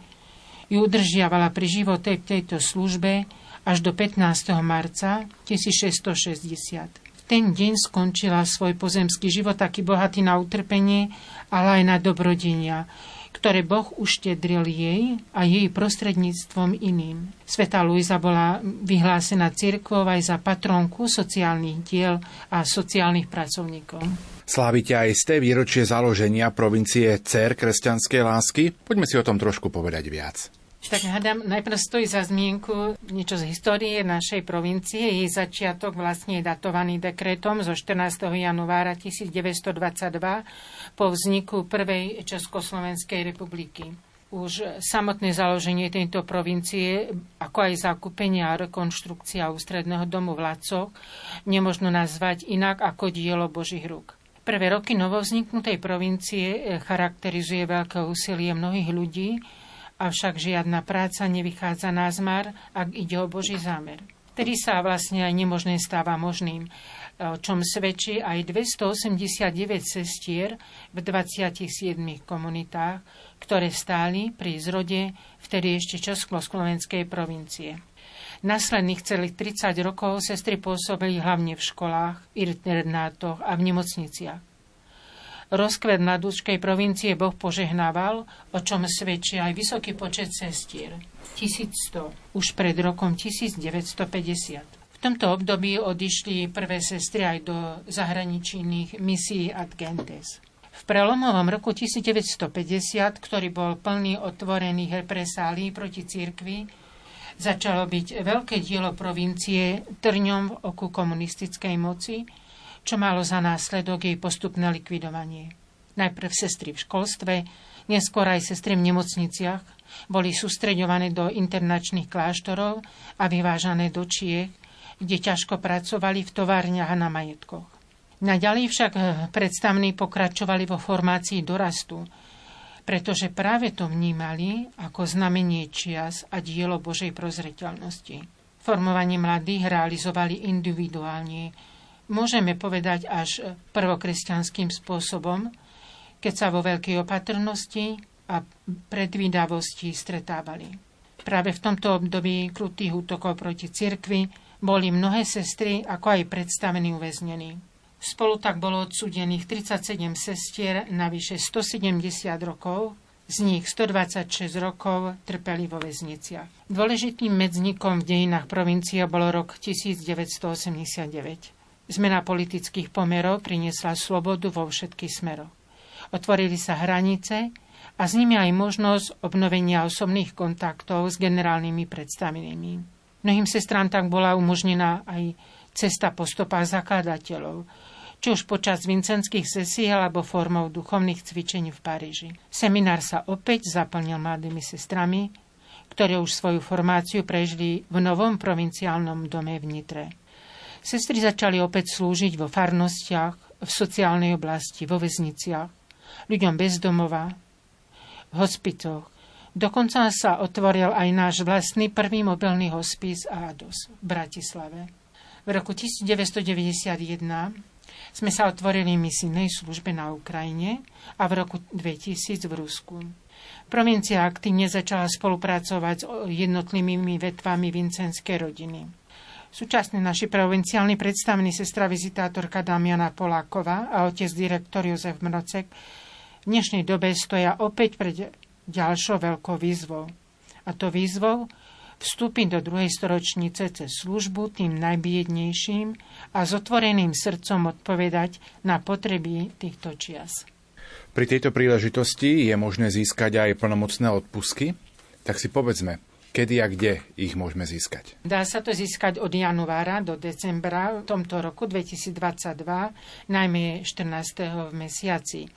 ju udržiavala pri živote v tejto službe až do 15. marca 1660. V ten deň skončila svoj pozemský život taký bohatý na utrpenie, ale aj na dobrodenia, ktoré Boh uštedril jej a jej prostredníctvom iným. Sveta Luisa bola vyhlásená cirkvou aj za patronku sociálnych diel a sociálnych pracovníkov. Slávite aj ste výročie založenia provincie Cer kresťanskej lásky? Poďme si o tom trošku povedať viac. Tak hádam, najprv stojí za zmienku niečo z histórie našej provincie. Jej začiatok vlastne je datovaný dekretom zo 14. januára 1922 po vzniku prvej Československej republiky. Už samotné založenie tejto provincie, ako aj zakúpenie a rekonštrukcia ústredného domu v Lacoch, nemožno nazvať inak ako dielo Božích rúk. Prvé roky novovzniknutej provincie charakterizuje veľké úsilie mnohých ľudí, avšak žiadna práca nevychádza na zmar, ak ide o Boží zámer. Tedy sa vlastne aj nemožné stáva možným, o čom svedčí aj 289 sestier v 27 komunitách, ktoré stáli pri zrode vtedy ešte Československej provincie. Nasledných celých 30 rokov sestry pôsobili hlavne v školách, internátoch a v nemocniciach. Rozkvet mladúčkej provincie Boh požehnával, o čom svedčí aj vysoký počet cestier. 1100, už pred rokom 1950. V tomto období odišli prvé sestry aj do zahraničných misií Ad Gentes. V prelomovom roku 1950, ktorý bol plný otvorených represálí proti cirkvi, začalo byť veľké dielo provincie trňom v oku komunistickej moci, čo malo za následok jej postupné likvidovanie. Najprv sestry v školstve, neskôr aj sestry v nemocniciach boli sústreďované do internačných kláštorov a vyvážané do Čiech, kde ťažko pracovali v továrniach a na majetkoch. Naďalej však predstavní pokračovali vo formácii dorastu, pretože práve to vnímali ako znamenie čias a dielo Božej prozreteľnosti. Formovanie mladých realizovali individuálne, môžeme povedať až prvokresťanským spôsobom, keď sa vo veľkej opatrnosti a predvídavosti stretávali. Práve v tomto období krutých útokov proti cirkvi boli mnohé sestry ako aj predstavení uväznení. Spolu tak bolo odsudených 37 sestier na vyše 170 rokov, z nich 126 rokov trpeli vo väzniciach. Dôležitým medznikom v dejinách provincie bolo rok 1989. Zmena politických pomerov priniesla slobodu vo všetkých smeroch. Otvorili sa hranice a s nimi aj možnosť obnovenia osobných kontaktov s generálnymi predstavenými. Mnohým sestrám tak bola umožnená aj cesta po stopách zakladateľov, či už počas vincenských sesí alebo formou duchovných cvičení v Paríži. Seminár sa opäť zaplnil mladými sestrami, ktoré už svoju formáciu prežili v novom provinciálnom dome v Nitre. Sestry začali opäť slúžiť vo farnostiach, v sociálnej oblasti, vo väzniciach, ľuďom bez domova, v hospitoch. Dokonca sa otvoril aj náš vlastný prvý mobilný hospis ADOS v Bratislave. V roku 1991 sme sa otvorili misijnej službe na Ukrajine a v roku 2000 v Rusku. Provincia aktívne začala spolupracovať s jednotlivými vetvami vincenskej rodiny. Súčasne naši provinciálni predstavní sestra vizitátorka Damiana Poláková a otec direktor Jozef Mrocek v dnešnej dobe stoja opäť pred ďalšou veľkou výzvou. A to výzvou vstúpiť do druhej storočnice cez službu tým najbiednejším a s otvoreným srdcom odpovedať na potreby týchto čias. Pri tejto príležitosti je možné získať aj plnomocné odpusky? Tak si povedzme, kedy a kde ich môžeme získať? Dá sa to získať od januára do decembra v tomto roku 2022, najmä 14. v mesiaci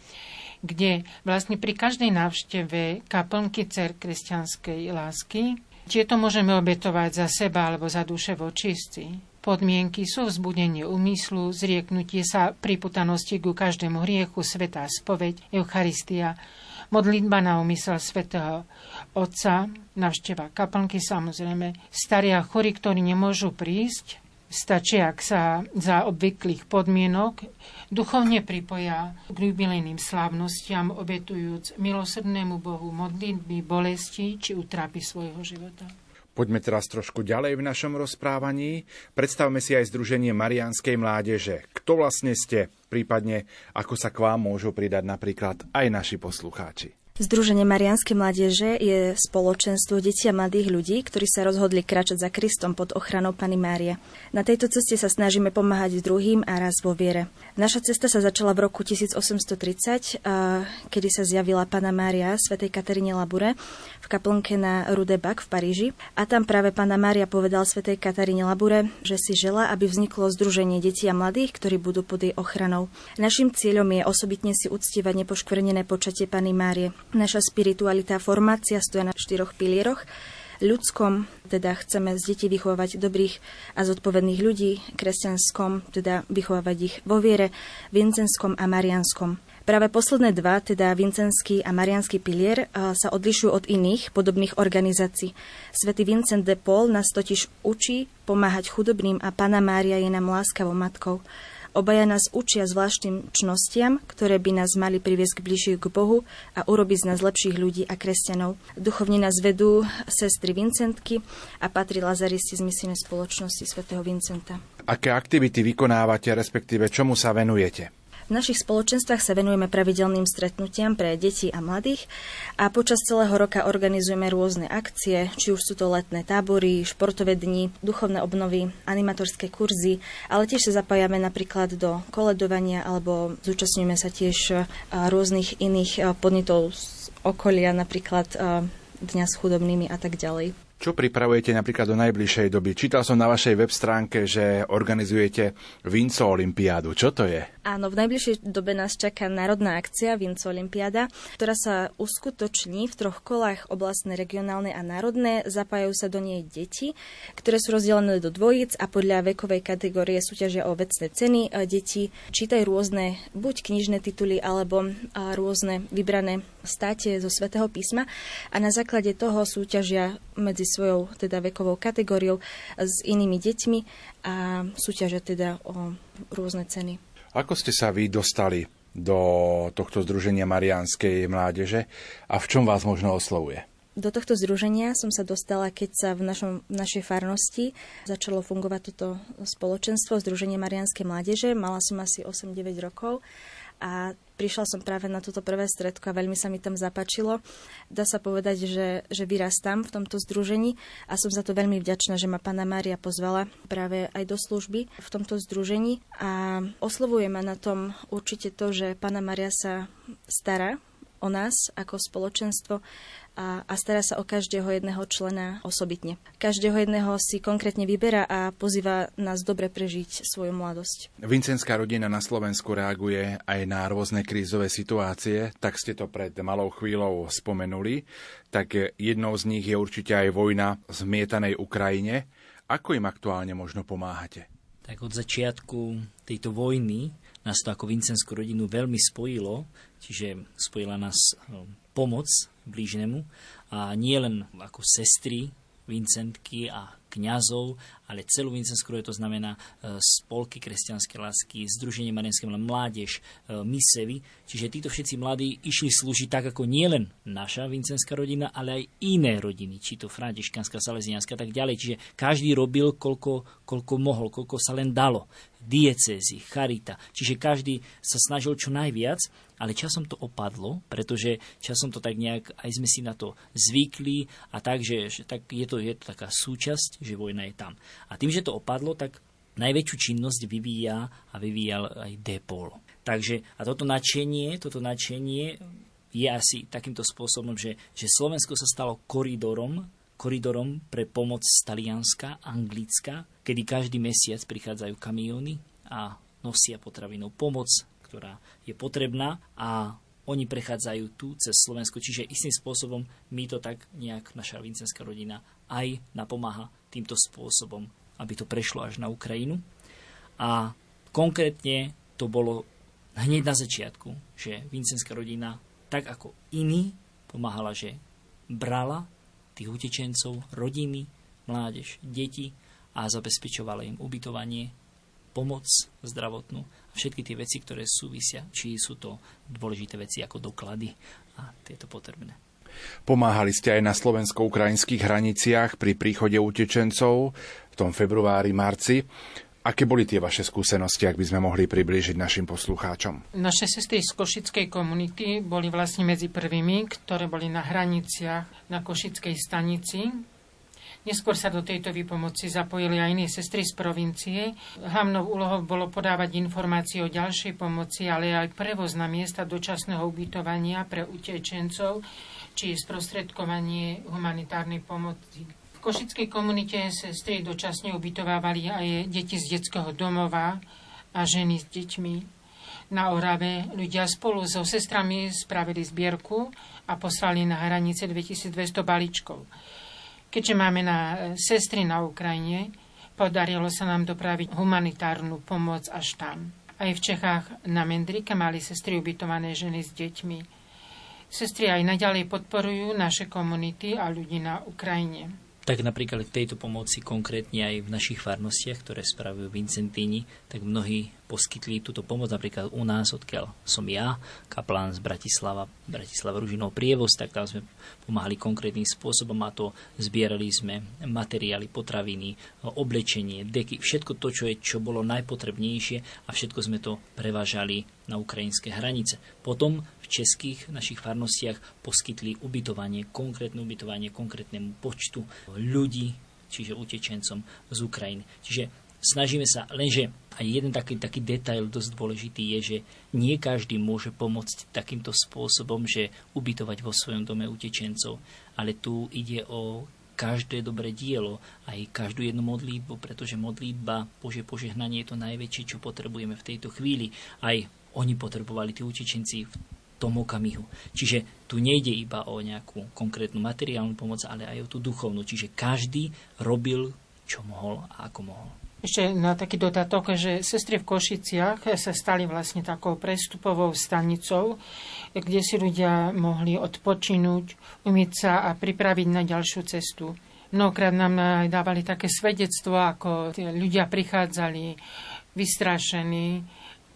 kde vlastne pri každej návšteve kaplnky cer kresťanskej lásky, či to môžeme obetovať za seba alebo za duše vočistí. Podmienky sú vzbudenie úmyslu, zrieknutie sa priputanosti ku každému hriechu, svetá spoveď, Eucharistia, modlitba na úmysel svätého Otca, navšteva kaplnky samozrejme, starí a chorí, ktorí nemôžu prísť, stačí, ak sa za obvyklých podmienok duchovne pripoja k jubilejným slávnostiam, obetujúc milosrdnému Bohu modlitby, bolesti či utrapy svojho života. Poďme teraz trošku ďalej v našom rozprávaní. Predstavme si aj Združenie Marianskej mládeže. Kto vlastne ste? Prípadne, ako sa k vám môžu pridať napríklad aj naši poslucháči. Združenie Marianskej mládeže je spoločenstvo detí a mladých ľudí, ktorí sa rozhodli kráčať za Kristom pod ochranou Pany Márie. Na tejto ceste sa snažíme pomáhať druhým a raz vo viere. Naša cesta sa začala v roku 1830, kedy sa zjavila Pana Mária svätej Kataríne Labure kaplnke na Rudebak v Paríži. A tam práve Pana Mária povedal svätej Kataríne Labure, že si žela, aby vzniklo združenie detí a mladých, ktorí budú pod jej ochranou. Našim cieľom je osobitne si uctievať nepoškvrnené počatie Pany Márie. Naša spiritualita formácia stoja na štyroch pilieroch ľudskom, teda chceme z detí vychovávať dobrých a zodpovedných ľudí, kresťanskom, teda vychovávať ich vo viere, vincenskom a marianskom. Práve posledné dva, teda Vincenský a Marianský pilier, sa odlišujú od iných podobných organizácií. Svetý Vincent de Paul nás totiž učí pomáhať chudobným a Pana Mária je nám láskavou matkou. Obaja nás učia zvláštnym čnostiam, ktoré by nás mali priviesť k bližšiu k Bohu a urobiť z nás lepších ľudí a kresťanov. Duchovne nás vedú sestry Vincentky a patrí Lazaristi z misijnej spoločnosti svätého Vincenta. Aké aktivity vykonávate, respektíve čomu sa venujete? V našich spoločenstvách sa venujeme pravidelným stretnutiam pre deti a mladých a počas celého roka organizujeme rôzne akcie, či už sú to letné tábory, športové dni, duchovné obnovy, animatorské kurzy, ale tiež sa zapájame napríklad do koledovania alebo zúčastňujeme sa tiež rôznych iných podnetov z okolia, napríklad Dňa s chudobnými a tak ďalej. Čo pripravujete napríklad do najbližšej doby? Čítal som na vašej web stránke, že organizujete Vinco Olympiádu. Čo to je? Áno, v najbližšej dobe nás čaká národná akcia Vinco Olympiáda, ktorá sa uskutoční v troch kolách oblastné, regionálne a národné. Zapájajú sa do nej deti, ktoré sú rozdelené do dvojic a podľa vekovej kategórie súťažia o vecné ceny. Deti čítajú rôzne buď knižné tituly alebo rôzne vybrané státe zo svätého písma a na základe toho súťažia medzi svojou teda vekovou kategóriou s inými deťmi a súťažia teda o rôzne ceny. Ako ste sa vy dostali do tohto Združenia Mariánskej mládeže a v čom vás možno oslovuje? Do tohto združenia som sa dostala, keď sa v, našom, v našej farnosti začalo fungovať toto spoločenstvo Združenie Marianskej mládeže. Mala som asi 8-9 rokov a prišla som práve na toto prvé stredko a veľmi sa mi tam zapačilo. Dá sa povedať, že, že vyrastám v tomto združení a som za to veľmi vďačná, že ma pána Mária pozvala práve aj do služby v tomto združení a oslovuje ma na tom určite to, že pána Mária sa stará o nás ako spoločenstvo a, a stará sa o každého jedného člena osobitne. Každého jedného si konkrétne vyberá a pozýva nás dobre prežiť svoju mladosť. Vincenská rodina na Slovensku reaguje aj na rôzne krízové situácie, tak ste to pred malou chvíľou spomenuli. Tak jednou z nich je určite aj vojna v zmietanej Ukrajine. Ako im aktuálne možno pomáhate? Tak od začiatku tejto vojny nás to ako vincenskú rodinu veľmi spojilo, čiže spojila nás pomoc blížnemu a nie len ako sestry Vincentky a kňazov, ale celú Vincenskú to znamená e, spolky kresťanské lásky, Združenie Marianské mládež, e, Misevy. Čiže títo všetci mladí išli slúžiť tak ako nielen naša vincenská rodina, ale aj iné rodiny, či to františkanská, salesianská tak ďalej. Čiže každý robil, koľko, koľko mohol, koľko sa len dalo. Diecézy, charita. Čiže každý sa snažil čo najviac ale časom to opadlo, pretože časom to tak nejak, aj sme si na to zvykli a tak, že, že tak je, to, je to taká súčasť, že vojna je tam. A tým, že to opadlo, tak najväčšiu činnosť vyvíja a vyvíjal aj Depol. Takže a toto načenie, toto načenie je asi takýmto spôsobom, že, že Slovensko sa stalo koridorom, koridorom pre pomoc z Talianska, Anglicka, kedy každý mesiac prichádzajú kamióny a nosia potravinou pomoc ktorá je potrebná a oni prechádzajú tu cez Slovensko, čiže istým spôsobom my to tak nejak, naša vincenská rodina, aj napomáha týmto spôsobom, aby to prešlo až na Ukrajinu. A konkrétne to bolo hneď na začiatku, že vincenská rodina, tak ako iní, pomáhala, že brala tých utečencov, rodiny, mládež, deti a zabezpečovala im ubytovanie, pomoc zdravotnú a všetky tie veci, ktoré súvisia, či sú to dôležité veci ako doklady a tieto potrebné. Pomáhali ste aj na slovensko-ukrajinských hraniciach pri príchode utečencov v tom februári, marci. Aké boli tie vaše skúsenosti, ak by sme mohli priblížiť našim poslucháčom? Naše sestry z Košickej komunity boli vlastne medzi prvými, ktoré boli na hraniciach na Košickej stanici, Neskôr sa do tejto výpomoci zapojili aj iné sestry z provincie. Hlavnou úlohou bolo podávať informácie o ďalšej pomoci, ale aj prevoz na miesta dočasného ubytovania pre utečencov, či sprostredkovanie humanitárnej pomoci. V košickej komunite sestry dočasne ubytovávali aj deti z detského domova a ženy s deťmi. Na Orave ľudia spolu so sestrami spravili zbierku a poslali na hranice 2200 balíčkov. Keďže máme na e, sestry na Ukrajine, podarilo sa nám dopraviť humanitárnu pomoc až tam. Aj v Čechách na Mendrike mali sestry ubytované ženy s deťmi. Sestry aj naďalej podporujú naše komunity a ľudí na Ukrajine tak napríklad v tejto pomoci konkrétne aj v našich farnostiach, ktoré spravujú Vincentíni, tak mnohí poskytli túto pomoc napríklad u nás, odkiaľ som ja, kaplán z Bratislava, Bratislava Ružinov prievoz, tak tam sme pomáhali konkrétnym spôsobom a to zbierali sme materiály, potraviny, oblečenie, deky, všetko to, čo, je, čo bolo najpotrebnejšie a všetko sme to prevážali na ukrajinské hranice. Potom českých našich farnostiach poskytli ubytovanie, konkrétne ubytovanie konkrétnemu počtu ľudí, čiže utečencom z Ukrajiny. Čiže snažíme sa, lenže aj jeden taký, taký detail dosť dôležitý je, že nie každý môže pomôcť takýmto spôsobom, že ubytovať vo svojom dome utečencov, ale tu ide o každé dobré dielo, aj každú jednu modlítbu, pretože modlítba, Bože požehnanie je to najväčšie, čo potrebujeme v tejto chvíli. Aj oni potrebovali, tí utečenci, tom okamihu. Čiže tu nejde iba o nejakú konkrétnu materiálnu pomoc, ale aj o tú duchovnú. Čiže každý robil, čo mohol a ako mohol. Ešte na taký dodatok, že sestry v Košiciach sa stali vlastne takou prestupovou stanicou, kde si ľudia mohli odpočinúť, umyť sa a pripraviť na ďalšiu cestu. Mnohokrát nám dávali také svedectvo, ako ľudia prichádzali vystrašení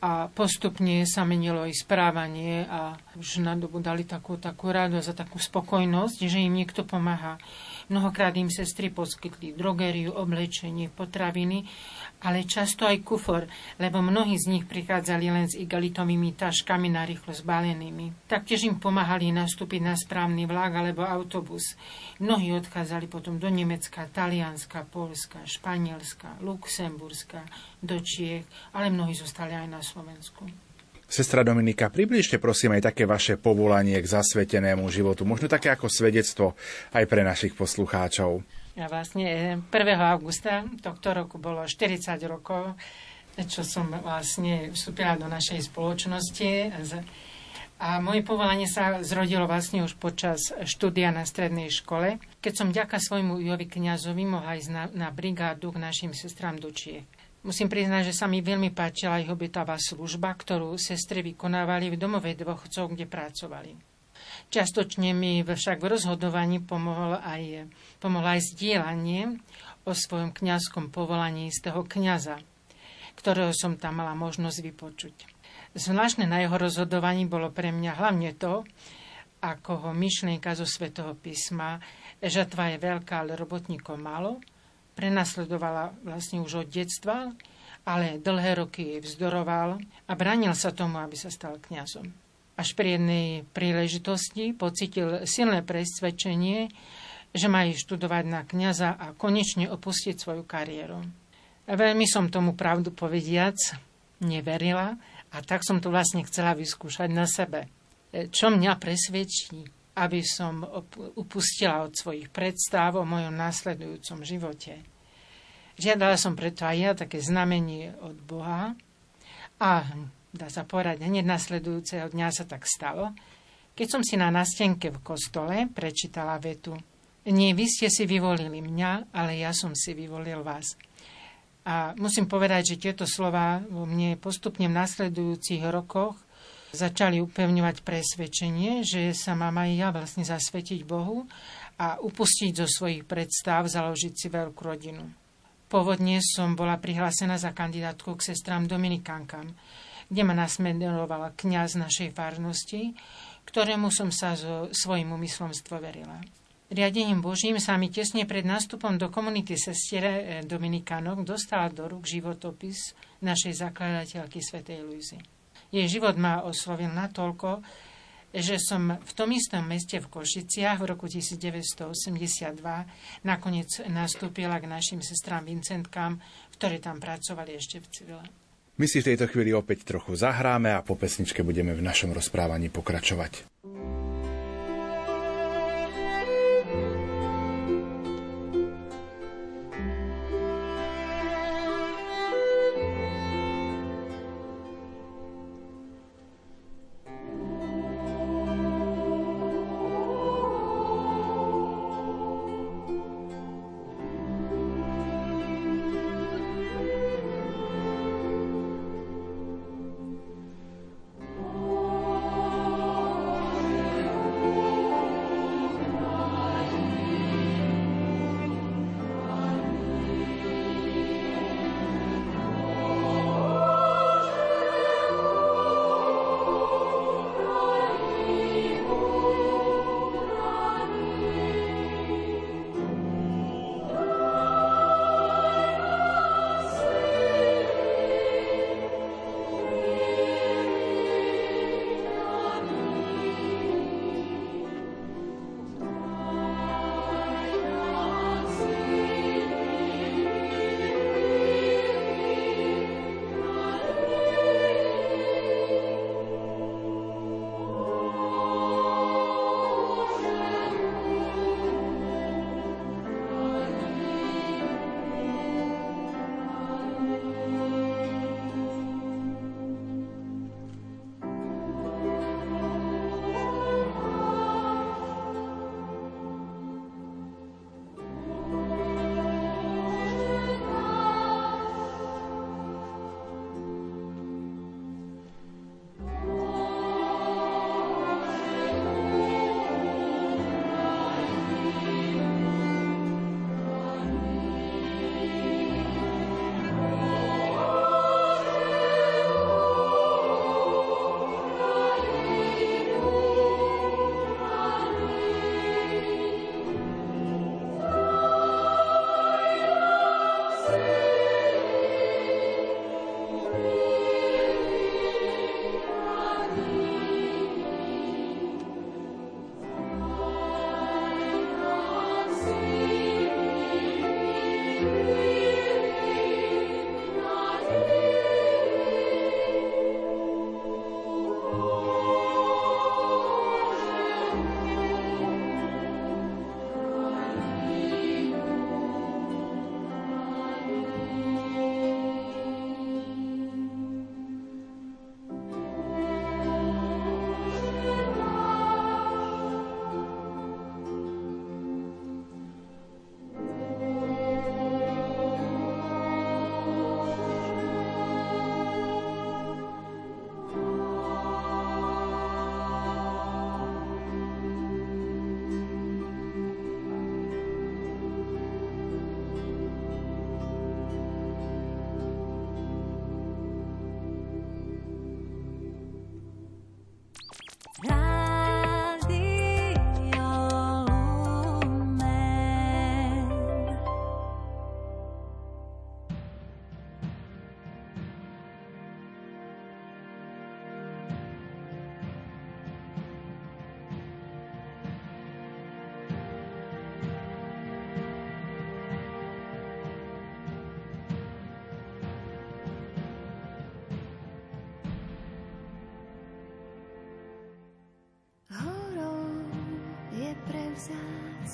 a postupne sa menilo aj správanie a už dali takú, takú radosť a takú spokojnosť, že im niekto pomáha. Mnohokrát im sestry poskytli drogériu, oblečenie, potraviny, ale často aj kufor, lebo mnohí z nich prichádzali len s igalitovými taškami narýchlo zbalenými. Taktiež im pomáhali nastúpiť na správny vlak alebo autobus. Mnohí odchádzali potom do Nemecka, Talianska, Polska, Španielska, Luxemburska, do Čiech, ale mnohí zostali aj na Slovensku. Sestra Dominika, približte prosím aj také vaše povolanie k zasvetenému životu, možno také ako svedectvo aj pre našich poslucháčov. Ja vlastne 1. Eh, augusta tohto roku bolo 40 rokov, čo som vlastne vstúpila do našej spoločnosti. A moje povolanie sa zrodilo vlastne už počas štúdia na strednej škole, keď som ďaka svojmu Jovi kniazovi mohla ísť na, na brigádu k našim sestrám do Čiech. Musím priznať, že sa mi veľmi páčila ich obetavá služba, ktorú sestry vykonávali v domove dôchodcov, kde pracovali. Čiastočne mi však v rozhodovaní pomohlo aj, pomohlo aj zdieľanie o svojom kňazskom povolaní toho kňaza, ktorého som tam mala možnosť vypočuť. Zvláštne na jeho rozhodovaní bolo pre mňa hlavne to, ako ho myšlienka zo svätého písma, žatva je veľká, ale robotníkov málo, prenasledovala vlastne už od detstva, ale dlhé roky vzdoroval a bránil sa tomu, aby sa stal kňazom. Až pri jednej príležitosti pocitil silné presvedčenie, že má študovať na kňaza a konečne opustiť svoju kariéru. Veľmi som tomu pravdu povediac neverila a tak som to vlastne chcela vyskúšať na sebe. E, čo mňa presvedčí, aby som upustila od svojich predstav o mojom následujúcom živote. Žiadala som preto aj ja také znamenie od Boha a dá sa povedať, hneď nasledujúceho dňa sa tak stalo, keď som si na nastenke v kostole prečítala vetu Nie, vy ste si vyvolili mňa, ale ja som si vyvolil vás. A musím povedať, že tieto slova vo mne postupne v nasledujúcich rokoch začali upevňovať presvedčenie, že sa mám aj ja vlastne zasvetiť Bohu a upustiť zo svojich predstav, založiť si veľkú rodinu. Pôvodne som bola prihlásená za kandidátku k sestrám Dominikánkam, kde ma nasmerovala kňaz našej farnosti, ktorému som sa so svojím úmyslom stvoverila. Riadením Božím sa mi tesne pred nástupom do komunity sestiere Dominikánok dostala do rúk životopis našej zakladateľky svätej Luizy. Jej život ma oslovil natoľko, že som v tom istom meste v Košiciach v roku 1982 nakoniec nastúpila k našim sestrám Vincentkám, ktoré tam pracovali ešte v civile. My si v tejto chvíli opäť trochu zahráme a po pesničke budeme v našom rozprávaní pokračovať.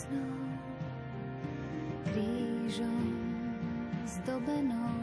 Vzácnou, krížom zdobenou,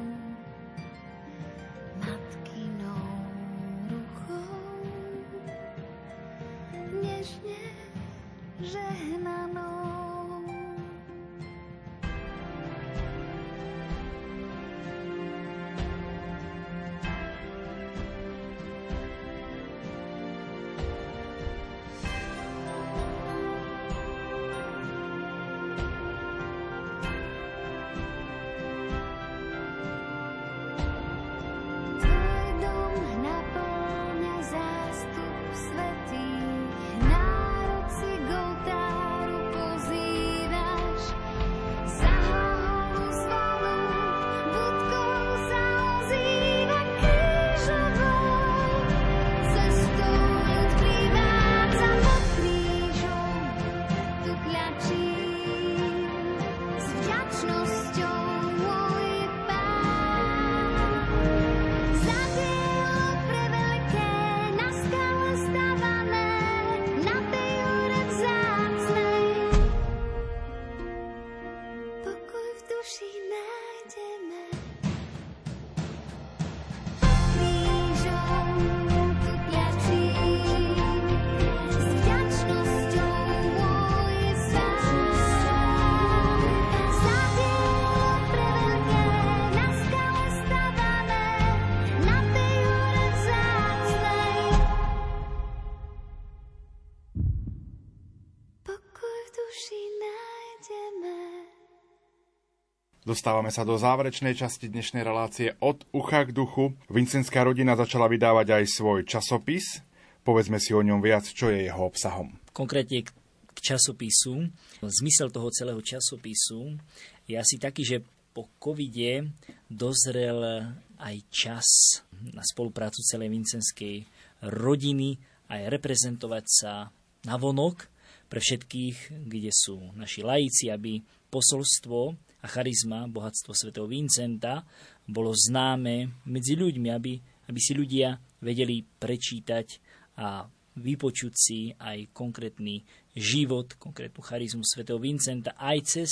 Dostávame sa do záverečnej časti dnešnej relácie od ucha k duchu. Vincenská rodina začala vydávať aj svoj časopis. Povedzme si o ňom viac, čo je jeho obsahom. Konkrétne k časopisu. Zmysel toho celého časopisu je asi taký, že po covide dozrel aj čas na spoluprácu celej vincenskej rodiny aj reprezentovať sa na vonok pre všetkých, kde sú naši laici, aby posolstvo charizma, bohatstvo svätého Vincenta bolo známe medzi ľuďmi, aby, aby si ľudia vedeli prečítať a vypočuť si aj konkrétny život, konkrétnu charizmu svätého Vincenta aj cez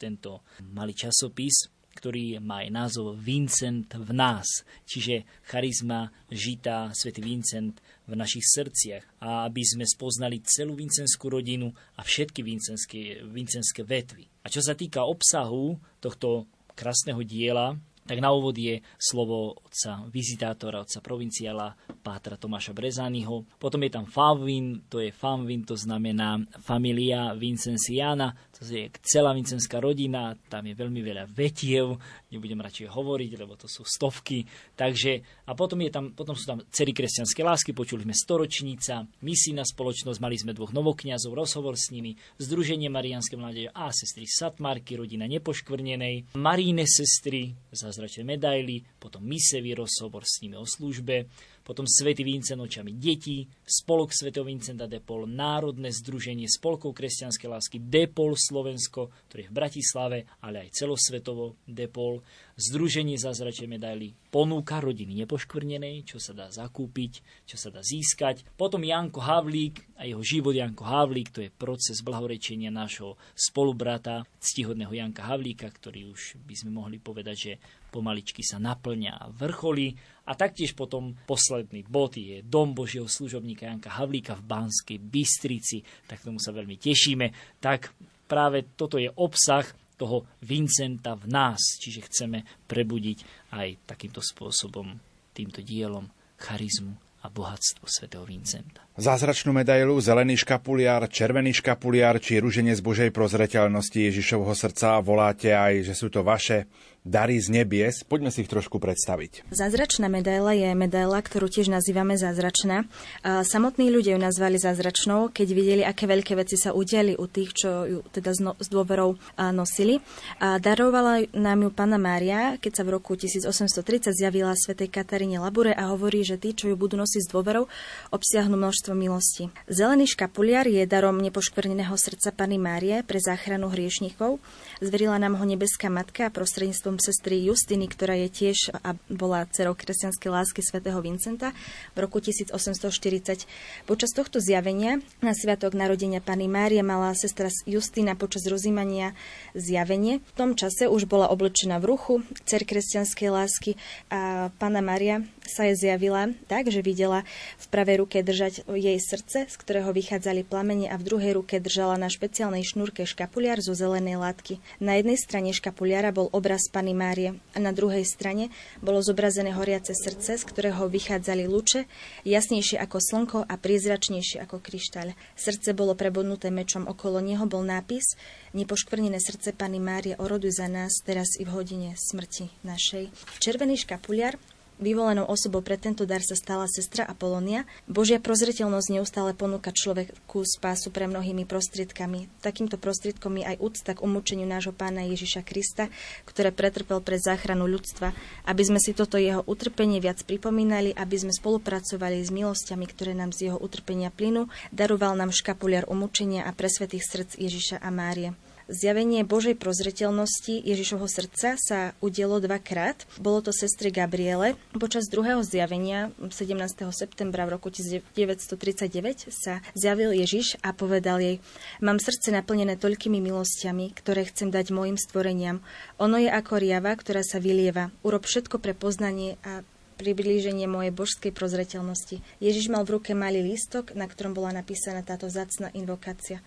tento malý časopis, ktorý má aj názov Vincent v nás, čiže charizma žitá svätý Vincent v našich srdciach a aby sme spoznali celú vincenskú rodinu a všetky vincenské, vincenské vetvy. A čo sa týka obsahu tohto krásneho diela, tak na úvod je slovo otca vizitátora, otca provinciála Pátra Tomáša Brezányho. Potom je tam Favin, to je Famvin, to znamená familia Vincenciana, to je celá vincenská rodina, tam je veľmi veľa vetiev, nebudem radšej hovoriť, lebo to sú stovky. Takže, a potom, je tam, potom sú tam cery kresťanské lásky, počuli sme storočnica, misijná spoločnosť, mali sme dvoch novokňazov, rozhovor s nimi, Združenie Marianské mládeže a sestry Satmarky, rodina nepoškvrnenej, Maríne sestry, zázračné medaily, potom misevý rozhovor s nimi o službe, potom Svetý Vincent očami detí, Spolok Svetého Vincenta Depol, Národné združenie Spolkov kresťanskej lásky Depol Slovensko, ktorý je v Bratislave, ale aj celosvetovo Depol, Združenie zázračnej medaily ponúka rodiny nepoškvrnenej, čo sa dá zakúpiť, čo sa dá získať. Potom Janko Havlík a jeho život Janko Havlík, to je proces blahorečenia nášho spolubrata, ctihodného Janka Havlíka, ktorý už by sme mohli povedať, že pomaličky sa naplňa a vrcholí. A taktiež potom posledný bod je Dom Božieho služobníka Janka Havlíka v Banskej Bystrici, tak tomu sa veľmi tešíme. Tak práve toto je obsah toho Vincenta v nás, čiže chceme prebudiť aj takýmto spôsobom, týmto dielom charizmu a bohatstvo svätého Vincenta. Zázračnú medailu, zelený škapuliár, červený škapuliár či rúženec Božej prozreteľnosti Ježišovho srdca voláte aj, že sú to vaše dary z nebies. Poďme si ich trošku predstaviť. Zázračná medaila je medaila, ktorú tiež nazývame zázračná. Samotní ľudia ju nazvali zázračnou, keď videli, aké veľké veci sa udiali u tých, čo ju teda s dôverou nosili. Darovala nám ju pána Mária, keď sa v roku 1830 zjavila svätej Kataríne Labure a hovorí, že tí, čo ju budú nosiť s dôverou, obsiahnu množstvo spoločenstvo milosti. Zelený škapuliar je darom nepoškvrneného srdca Pany Márie pre záchranu hriešnikov. Zverila nám ho nebeská matka prostredníctvom sestry Justiny, ktorá je tiež a bola dcerou kresťanskej lásky svätého Vincenta v roku 1840. Počas tohto zjavenia na sviatok narodenia Pany Márie mala sestra Justina počas rozímania zjavenie. V tom čase už bola oblečená v ruchu, cer kresťanskej lásky a Pana Mária sa jej zjavila tak, že videla v pravej ruke držať jej srdce, z ktorého vychádzali plamene a v druhej ruke držala na špeciálnej šnúrke škapuliar zo zelenej látky. Na jednej strane škapuliara bol obraz Pany Márie a na druhej strane bolo zobrazené horiace srdce, z ktorého vychádzali luče, jasnejšie ako slnko a priezračnejšie ako kryštáľ. Srdce bolo prebodnuté mečom, okolo neho bol nápis Nepoškvrnené srdce Pany Márie oroduj za nás teraz i v hodine smrti našej. Červený škapuliar Vyvolenou osobou pre tento dar sa stala sestra Apolonia. Božia prozreteľnosť neustále ponúka človeku spásu pre mnohými prostriedkami. Takýmto prostriedkom je aj úcta k umúčeniu nášho pána Ježiša Krista, ktoré pretrpel pre záchranu ľudstva, aby sme si toto jeho utrpenie viac pripomínali, aby sme spolupracovali s milosťami, ktoré nám z jeho utrpenia plynú, daroval nám škapuliar umúčenia a presvetých srdc Ježiša a Márie. Zjavenie Božej prozreteľnosti Ježišovho srdca sa udielo dvakrát. Bolo to sestry Gabriele. Počas druhého zjavenia 17. septembra v roku 1939 sa zjavil Ježiš a povedal jej Mám srdce naplnené toľkými milosťami, ktoré chcem dať mojim stvoreniam. Ono je ako riava, ktorá sa vylieva. Urob všetko pre poznanie a priblíženie mojej božskej prozreteľnosti. Ježiš mal v ruke malý lístok, na ktorom bola napísaná táto zacná invokácia.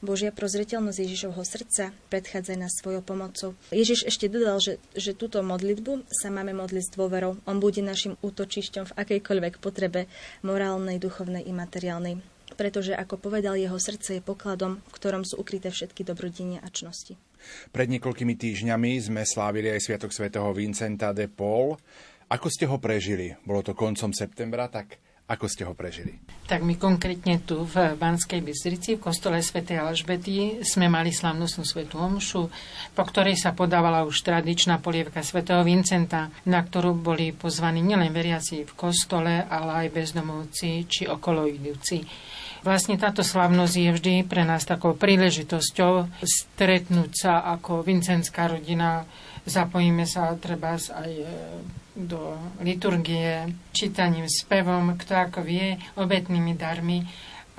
Božia prozreteľnosť Ježišovho srdca predchádza nás svojou pomocou. Ježiš ešte dodal, že, že túto modlitbu sa máme modliť s dôverou. On bude našim útočišťom v akejkoľvek potrebe morálnej, duchovnej i materiálnej. Pretože, ako povedal, jeho srdce je pokladom, v ktorom sú ukryté všetky dobrodenia a čnosti. Pred niekoľkými týždňami sme slávili aj Sviatok svätého Vincenta de Paul. Ako ste ho prežili? Bolo to koncom septembra, tak ako ste ho prežili? Tak my konkrétne tu v Banskej Bystrici, v kostole Sv. Alžbety, sme mali slavnostnú svetú omšu, po ktorej sa podávala už tradičná polievka Sv. Vincenta, na ktorú boli pozvaní nielen veriaci v kostole, ale aj bezdomovci či okolo idúci. Vlastne táto slavnosť je vždy pre nás takou príležitosťou stretnúť sa ako vincenská rodina, zapojíme sa treba aj do liturgie, čítaním, spevom, kto ako vie, obetnými darmi.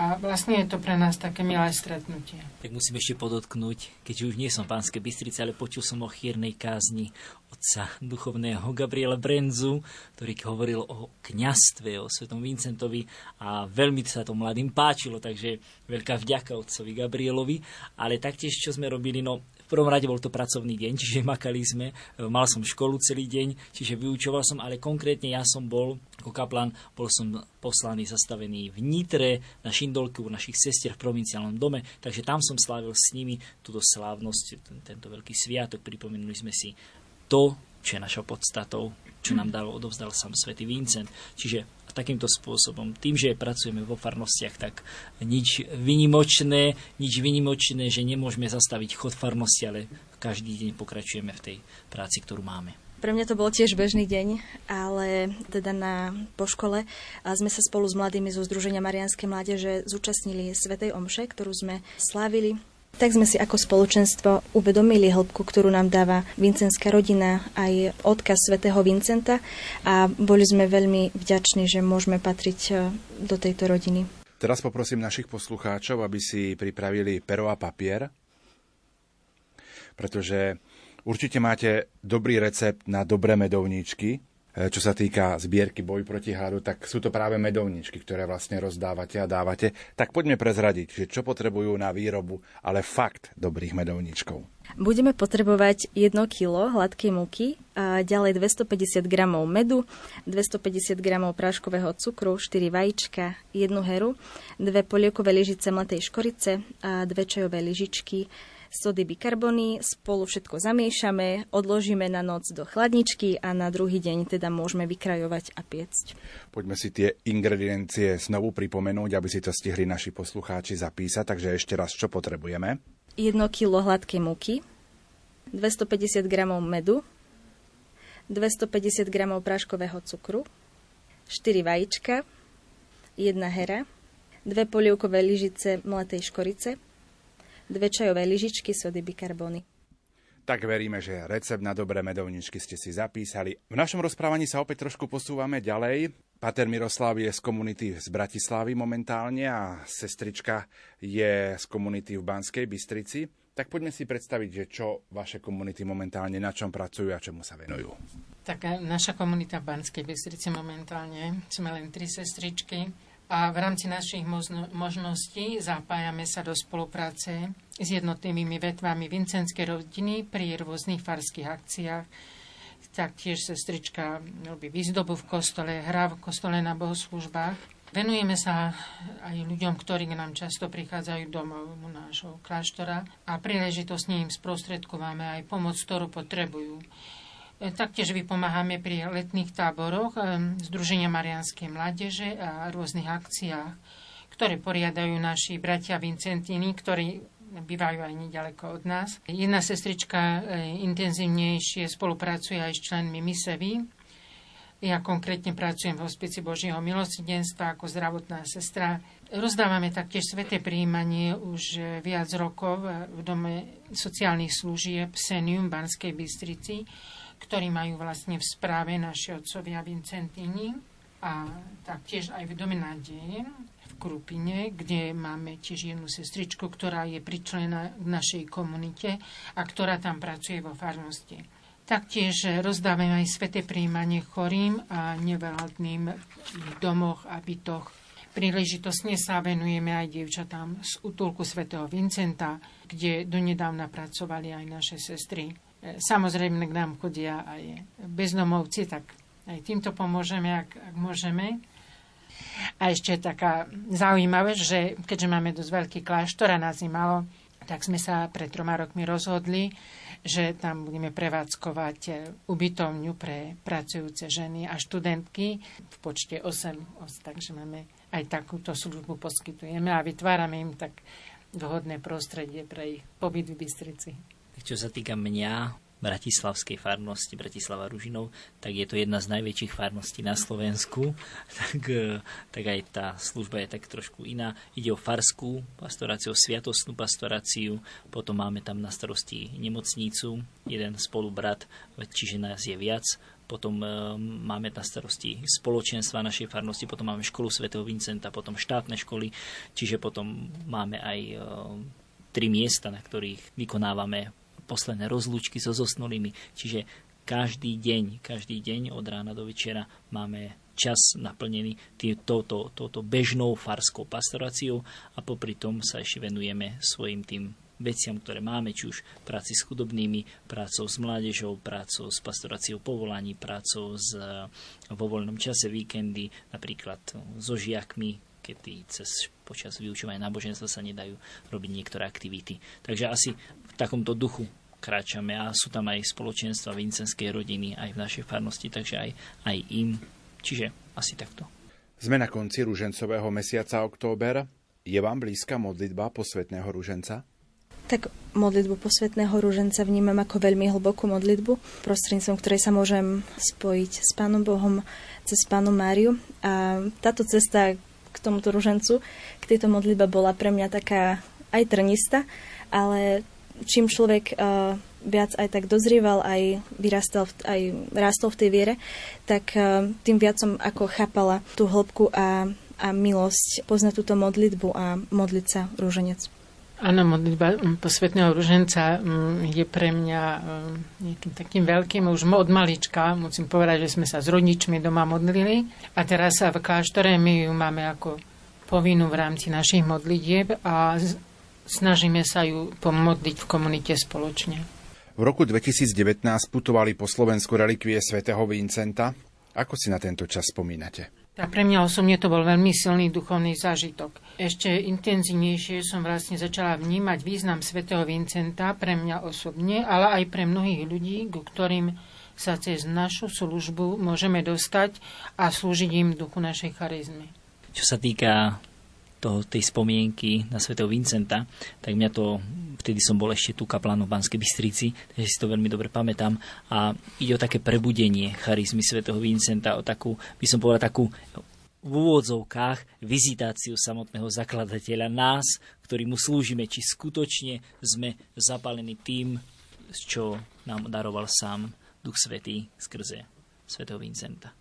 A vlastne je to pre nás také milé stretnutie. Tak musím ešte podotknúť, keďže už nie som pánske Bystrice, ale počul som o chýrnej kázni otca duchovného Gabriela Brenzu, ktorý hovoril o kňastve, o svetom Vincentovi a veľmi sa to mladým páčilo, takže veľká vďaka otcovi Gabrielovi. Ale taktiež, čo sme robili, no prvom rade bol to pracovný deň, čiže makali sme, e, mal som školu celý deň, čiže vyučoval som, ale konkrétne ja som bol ako kaplan, bol som poslaný, zastavený v Nitre, na Šindolku, u našich sestier v provinciálnom dome, takže tam som slávil s nimi túto slávnosť, ten, tento veľký sviatok, pripomenuli sme si to, čo je našou podstatou, čo nám dal, odovzdal sám svätý Vincent. Čiže takýmto spôsobom. Tým, že pracujeme vo farnostiach, tak nič vynimočné, nič vynimočné, že nemôžeme zastaviť chod farnosti, ale každý deň pokračujeme v tej práci, ktorú máme. Pre mňa to bol tiež bežný deň, ale teda na, po škole sme sa spolu s mladými zo Združenia Marianskej mládeže zúčastnili Svetej Omše, ktorú sme slávili tak sme si ako spoločenstvo uvedomili hĺbku, ktorú nám dáva vincenská rodina, aj odkaz svätého Vincenta a boli sme veľmi vďační, že môžeme patriť e, do tejto rodiny. Teraz poprosím našich poslucháčov, aby si pripravili pero a papier, pretože určite máte dobrý recept na dobré medovníčky, čo sa týka zbierky Boj proti hladu, tak sú to práve medovničky, ktoré vlastne rozdávate a dávate. Tak poďme prezradiť, že čo potrebujú na výrobu, ale fakt dobrých medovničkov. Budeme potrebovať 1 kg hladkej múky, ďalej 250 g medu, 250 g práškového cukru, 4 vajíčka, 1 heru, 2 poliekové lyžice mletej škorice a 2 čajové lyžičky sody bikarbony, spolu všetko zamiešame, odložíme na noc do chladničky a na druhý deň teda môžeme vykrajovať a piecť. Poďme si tie ingrediencie znovu pripomenúť, aby si to stihli naši poslucháči zapísať. Takže ešte raz, čo potrebujeme? 1 kg hladkej múky, 250 g medu, 250 g práškového cukru, 4 vajíčka, 1 hera, dve polievkové lyžice mletej škorice, dve čajové lyžičky sody bikarbony. Tak veríme, že recept na dobré medovničky ste si zapísali. V našom rozprávaní sa opäť trošku posúvame ďalej. Pater Miroslav je z komunity z Bratislavy momentálne a sestrička je z komunity v Banskej Bystrici. Tak poďme si predstaviť, že čo vaše komunity momentálne, na čom pracujú a čomu sa venujú. Tak naša komunita v Banskej Bystrici momentálne, sme len tri sestričky a v rámci našich možno, možností zapájame sa do spolupráce s jednotnými vetvami Vincenskej rodiny pri rôznych farských akciách. Taktiež sestrička robí výzdobu v kostole, hrá v kostole na bohoslužbách. Venujeme sa aj ľuďom, ktorí k nám často prichádzajú domov nášho kláštora a príležitosne im sprostredkováme aj pomoc, ktorú potrebujú. E, taktiež vypomáhame pri letných táboroch e, Združenia Marianskej mládeže a rôznych akciách, ktoré poriadajú naši bratia Vincentini, ktorí bývajú aj nedaleko od nás. Jedna sestrička e, intenzívnejšie spolupracuje aj s členmi Misevy, ja konkrétne pracujem v hospici Božieho milosidenstva ako zdravotná sestra. Rozdávame taktiež sveté príjmanie už viac rokov v Dome sociálnych služieb Senium Banskej Bystrici, ktorí majú vlastne v správe naši otcovia Vincentini a taktiež aj v Dome nádeje v Krupine, kde máme tiež jednu sestričku, ktorá je pričlená k našej komunite a ktorá tam pracuje vo farnosti. Taktiež rozdávame aj sveté príjmanie chorým a neveladným v domoch a bytoch. Príležitosne sa venujeme aj dievčatám z útulku svätého Vincenta, kde donedávna pracovali aj naše sestry. Samozrejme k nám chodia aj bezdomovci, tak aj týmto pomôžeme, ak, ak môžeme. A ešte taká zaujímavé, že keďže máme dosť veľký kláštor a nás malo, tak sme sa pred troma rokmi rozhodli, že tam budeme prevádzkovať ubytovňu pre pracujúce ženy a študentky v počte 8 takže máme aj takúto službu poskytujeme a vytvárame im tak vhodné prostredie pre ich pobyt v Bystrici. Čo sa týka mňa, bratislavskej farnosti Bratislava Ružinov, tak je to jedna z najväčších farností na Slovensku. Tak, e, tak aj tá služba je tak trošku iná. Ide o farskú pastoráciu, sviatostnú pastoráciu, potom máme tam na starosti nemocnicu, jeden spolubrat, čiže nás je viac, potom e, máme na starosti spoločenstva našej farnosti, potom máme školu svätého Vincenta, potom štátne školy, čiže potom máme aj e, tri miesta, na ktorých vykonávame posledné rozlúčky so zosnulými. Čiže každý deň, každý deň od rána do večera máme čas naplnený touto, touto bežnou farskou pastoráciou a popri tom sa ešte venujeme svojim tým veciam, ktoré máme, či už práci s chudobnými, prácou s mládežou, prácou s pastoráciou povolaní, prácou s, vo voľnom čase víkendy, napríklad so žiakmi, kedy cez počas vyučovania náboženstva sa nedajú robiť niektoré aktivity. Takže asi v takomto duchu kráčame a sú tam aj spoločenstva vincenskej rodiny aj v našej farnosti, takže aj, aj im. Čiže asi takto. Sme na konci rúžencového mesiaca október. Je vám blízka modlitba posvetného rúženca? Tak modlitbu posvetného rúženca vnímam ako veľmi hlbokú modlitbu, prostredníctvom ktorej sa môžem spojiť s Pánom Bohom cez Pánu Máriu. A táto cesta k tomuto rúžencu, k tejto modlitbe bola pre mňa taká aj trnista, ale čím človek uh, viac aj tak dozrieval, aj vyrastal, aj rástol v tej viere, tak uh, tým viac som ako chápala tú hĺbku a, a milosť poznať túto modlitbu a modliť sa rúženec. Áno, modlitba mm, posvetného ruženca mm, je pre mňa mm, nejakým takým veľkým, už od malička, musím povedať, že sme sa s rodičmi doma modlili a teraz sa v kláštore my ju máme ako povinnú v rámci našich modlitieb a snažíme sa ju pomodliť v komunite spoločne. V roku 2019 putovali po Slovensku relikvie svätého Vincenta. Ako si na tento čas spomínate? Tak pre mňa osobne to bol veľmi silný duchovný zážitok. Ešte intenzívnejšie som vlastne začala vnímať význam svätého Vincenta pre mňa osobne, ale aj pre mnohých ľudí, ku ktorým sa cez našu službu môžeme dostať a slúžiť im duchu našej charizmy. Čo sa týka toho, tej spomienky na svätého Vincenta, tak mňa to, vtedy som bol ešte tu kaplánom v Banskej Bystrici, takže si to veľmi dobre pamätám. A ide o také prebudenie charizmy svätého Vincenta, o takú, by som povedal, takú v úvodzovkách vizitáciu samotného zakladateľa nás, ktorý mu slúžime, či skutočne sme zapálení tým, čo nám daroval sám Duch Svetý skrze svätého Vincenta.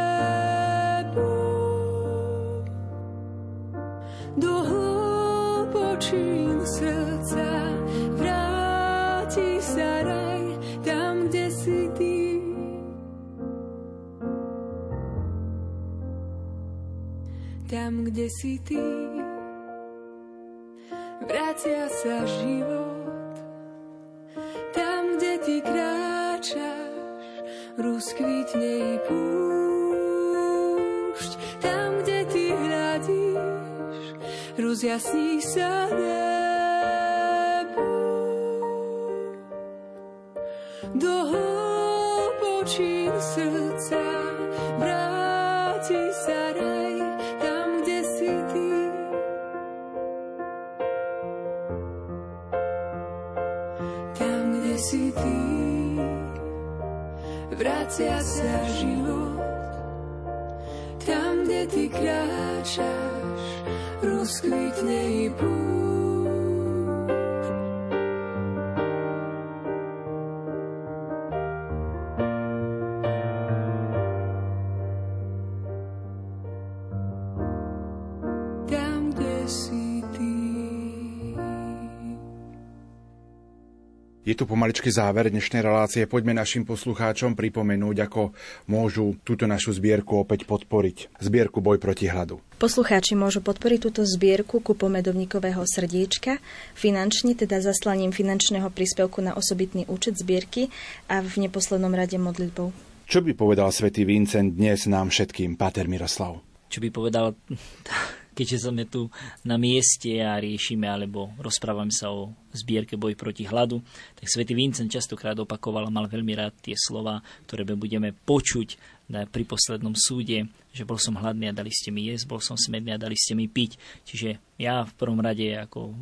Tam, kde si ty, vracia sa život. Tam, kde ty kráčaš, rozkvitne i púšť. Tam, kde ty hľadíš, rozjasní sa nebo. Do hlbočín vracia sa život. Tam, kde ty kráčaš, rozkvitne i púšť. Tu pomaličky záver dnešnej relácie. Poďme našim poslucháčom pripomenúť, ako môžu túto našu zbierku opäť podporiť. Zbierku Boj proti hladu. Poslucháči môžu podporiť túto zbierku ku pomedovníkového srdiečka, finančne teda zaslaním finančného príspevku na osobitný účet zbierky a v neposlednom rade modlitbou. Čo by povedal svätý Vincent dnes nám všetkým, Páter Miroslav? čo by povedal, keďže sme tu na mieste a riešime alebo rozprávame sa o zbierke Boj proti hladu, tak svätý Vincent častokrát opakoval a mal veľmi rád tie slova, ktoré my budeme počuť pri poslednom súde, že bol som hladný a dali ste mi jesť, bol som smedný a dali ste mi piť. Čiže ja v prvom rade ako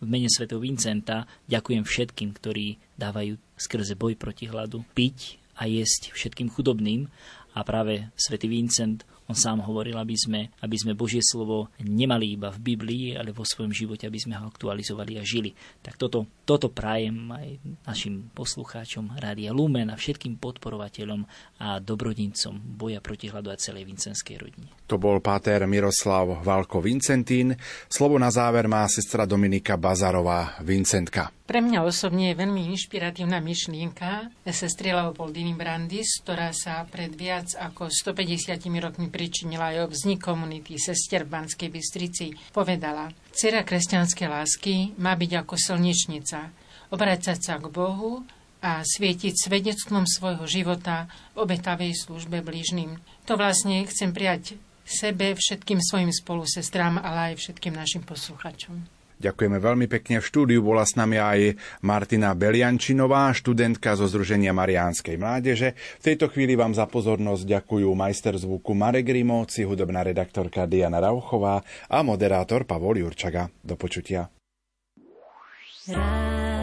v mene svätého Vincenta ďakujem všetkým, ktorí dávajú skrze boj proti hladu piť a jesť všetkým chudobným a práve svätý Vincent on sám hovoril, aby sme, aby sme Božie slovo nemali iba v Biblii, ale vo svojom živote, aby sme ho aktualizovali a žili. Tak toto, toto prajem aj našim poslucháčom Rádia Lumen a všetkým podporovateľom a dobrodincom boja proti hladu a celej vincenskej rodine. To bol páter Miroslav Valko Vincentín. Slovo na záver má sestra Dominika Bazarová Vincentka. Pre mňa osobne je veľmi inšpiratívna myšlienka sestry Leopoldiny Brandis, ktorá sa pred viac ako 150 rokmi pričinila aj o vznik komunity sestier v Banskej Bystrici. Povedala, dcera kresťanskej lásky má byť ako slnečnica, obracať sa k Bohu a svietiť svedectvom svojho života v obetavej službe blížnym. To vlastne chcem prijať sebe, všetkým svojim spolusestrám, ale aj všetkým našim posluchačom. Ďakujeme veľmi pekne. V štúdiu bola s nami aj Martina Beliančinová, študentka zo Združenia Mariánskej mládeže. V tejto chvíli vám za pozornosť ďakujú majster zvuku Marek Rimovci, hudobná redaktorka Diana Rauchová a moderátor Pavol Jurčaga. Do počutia. Rád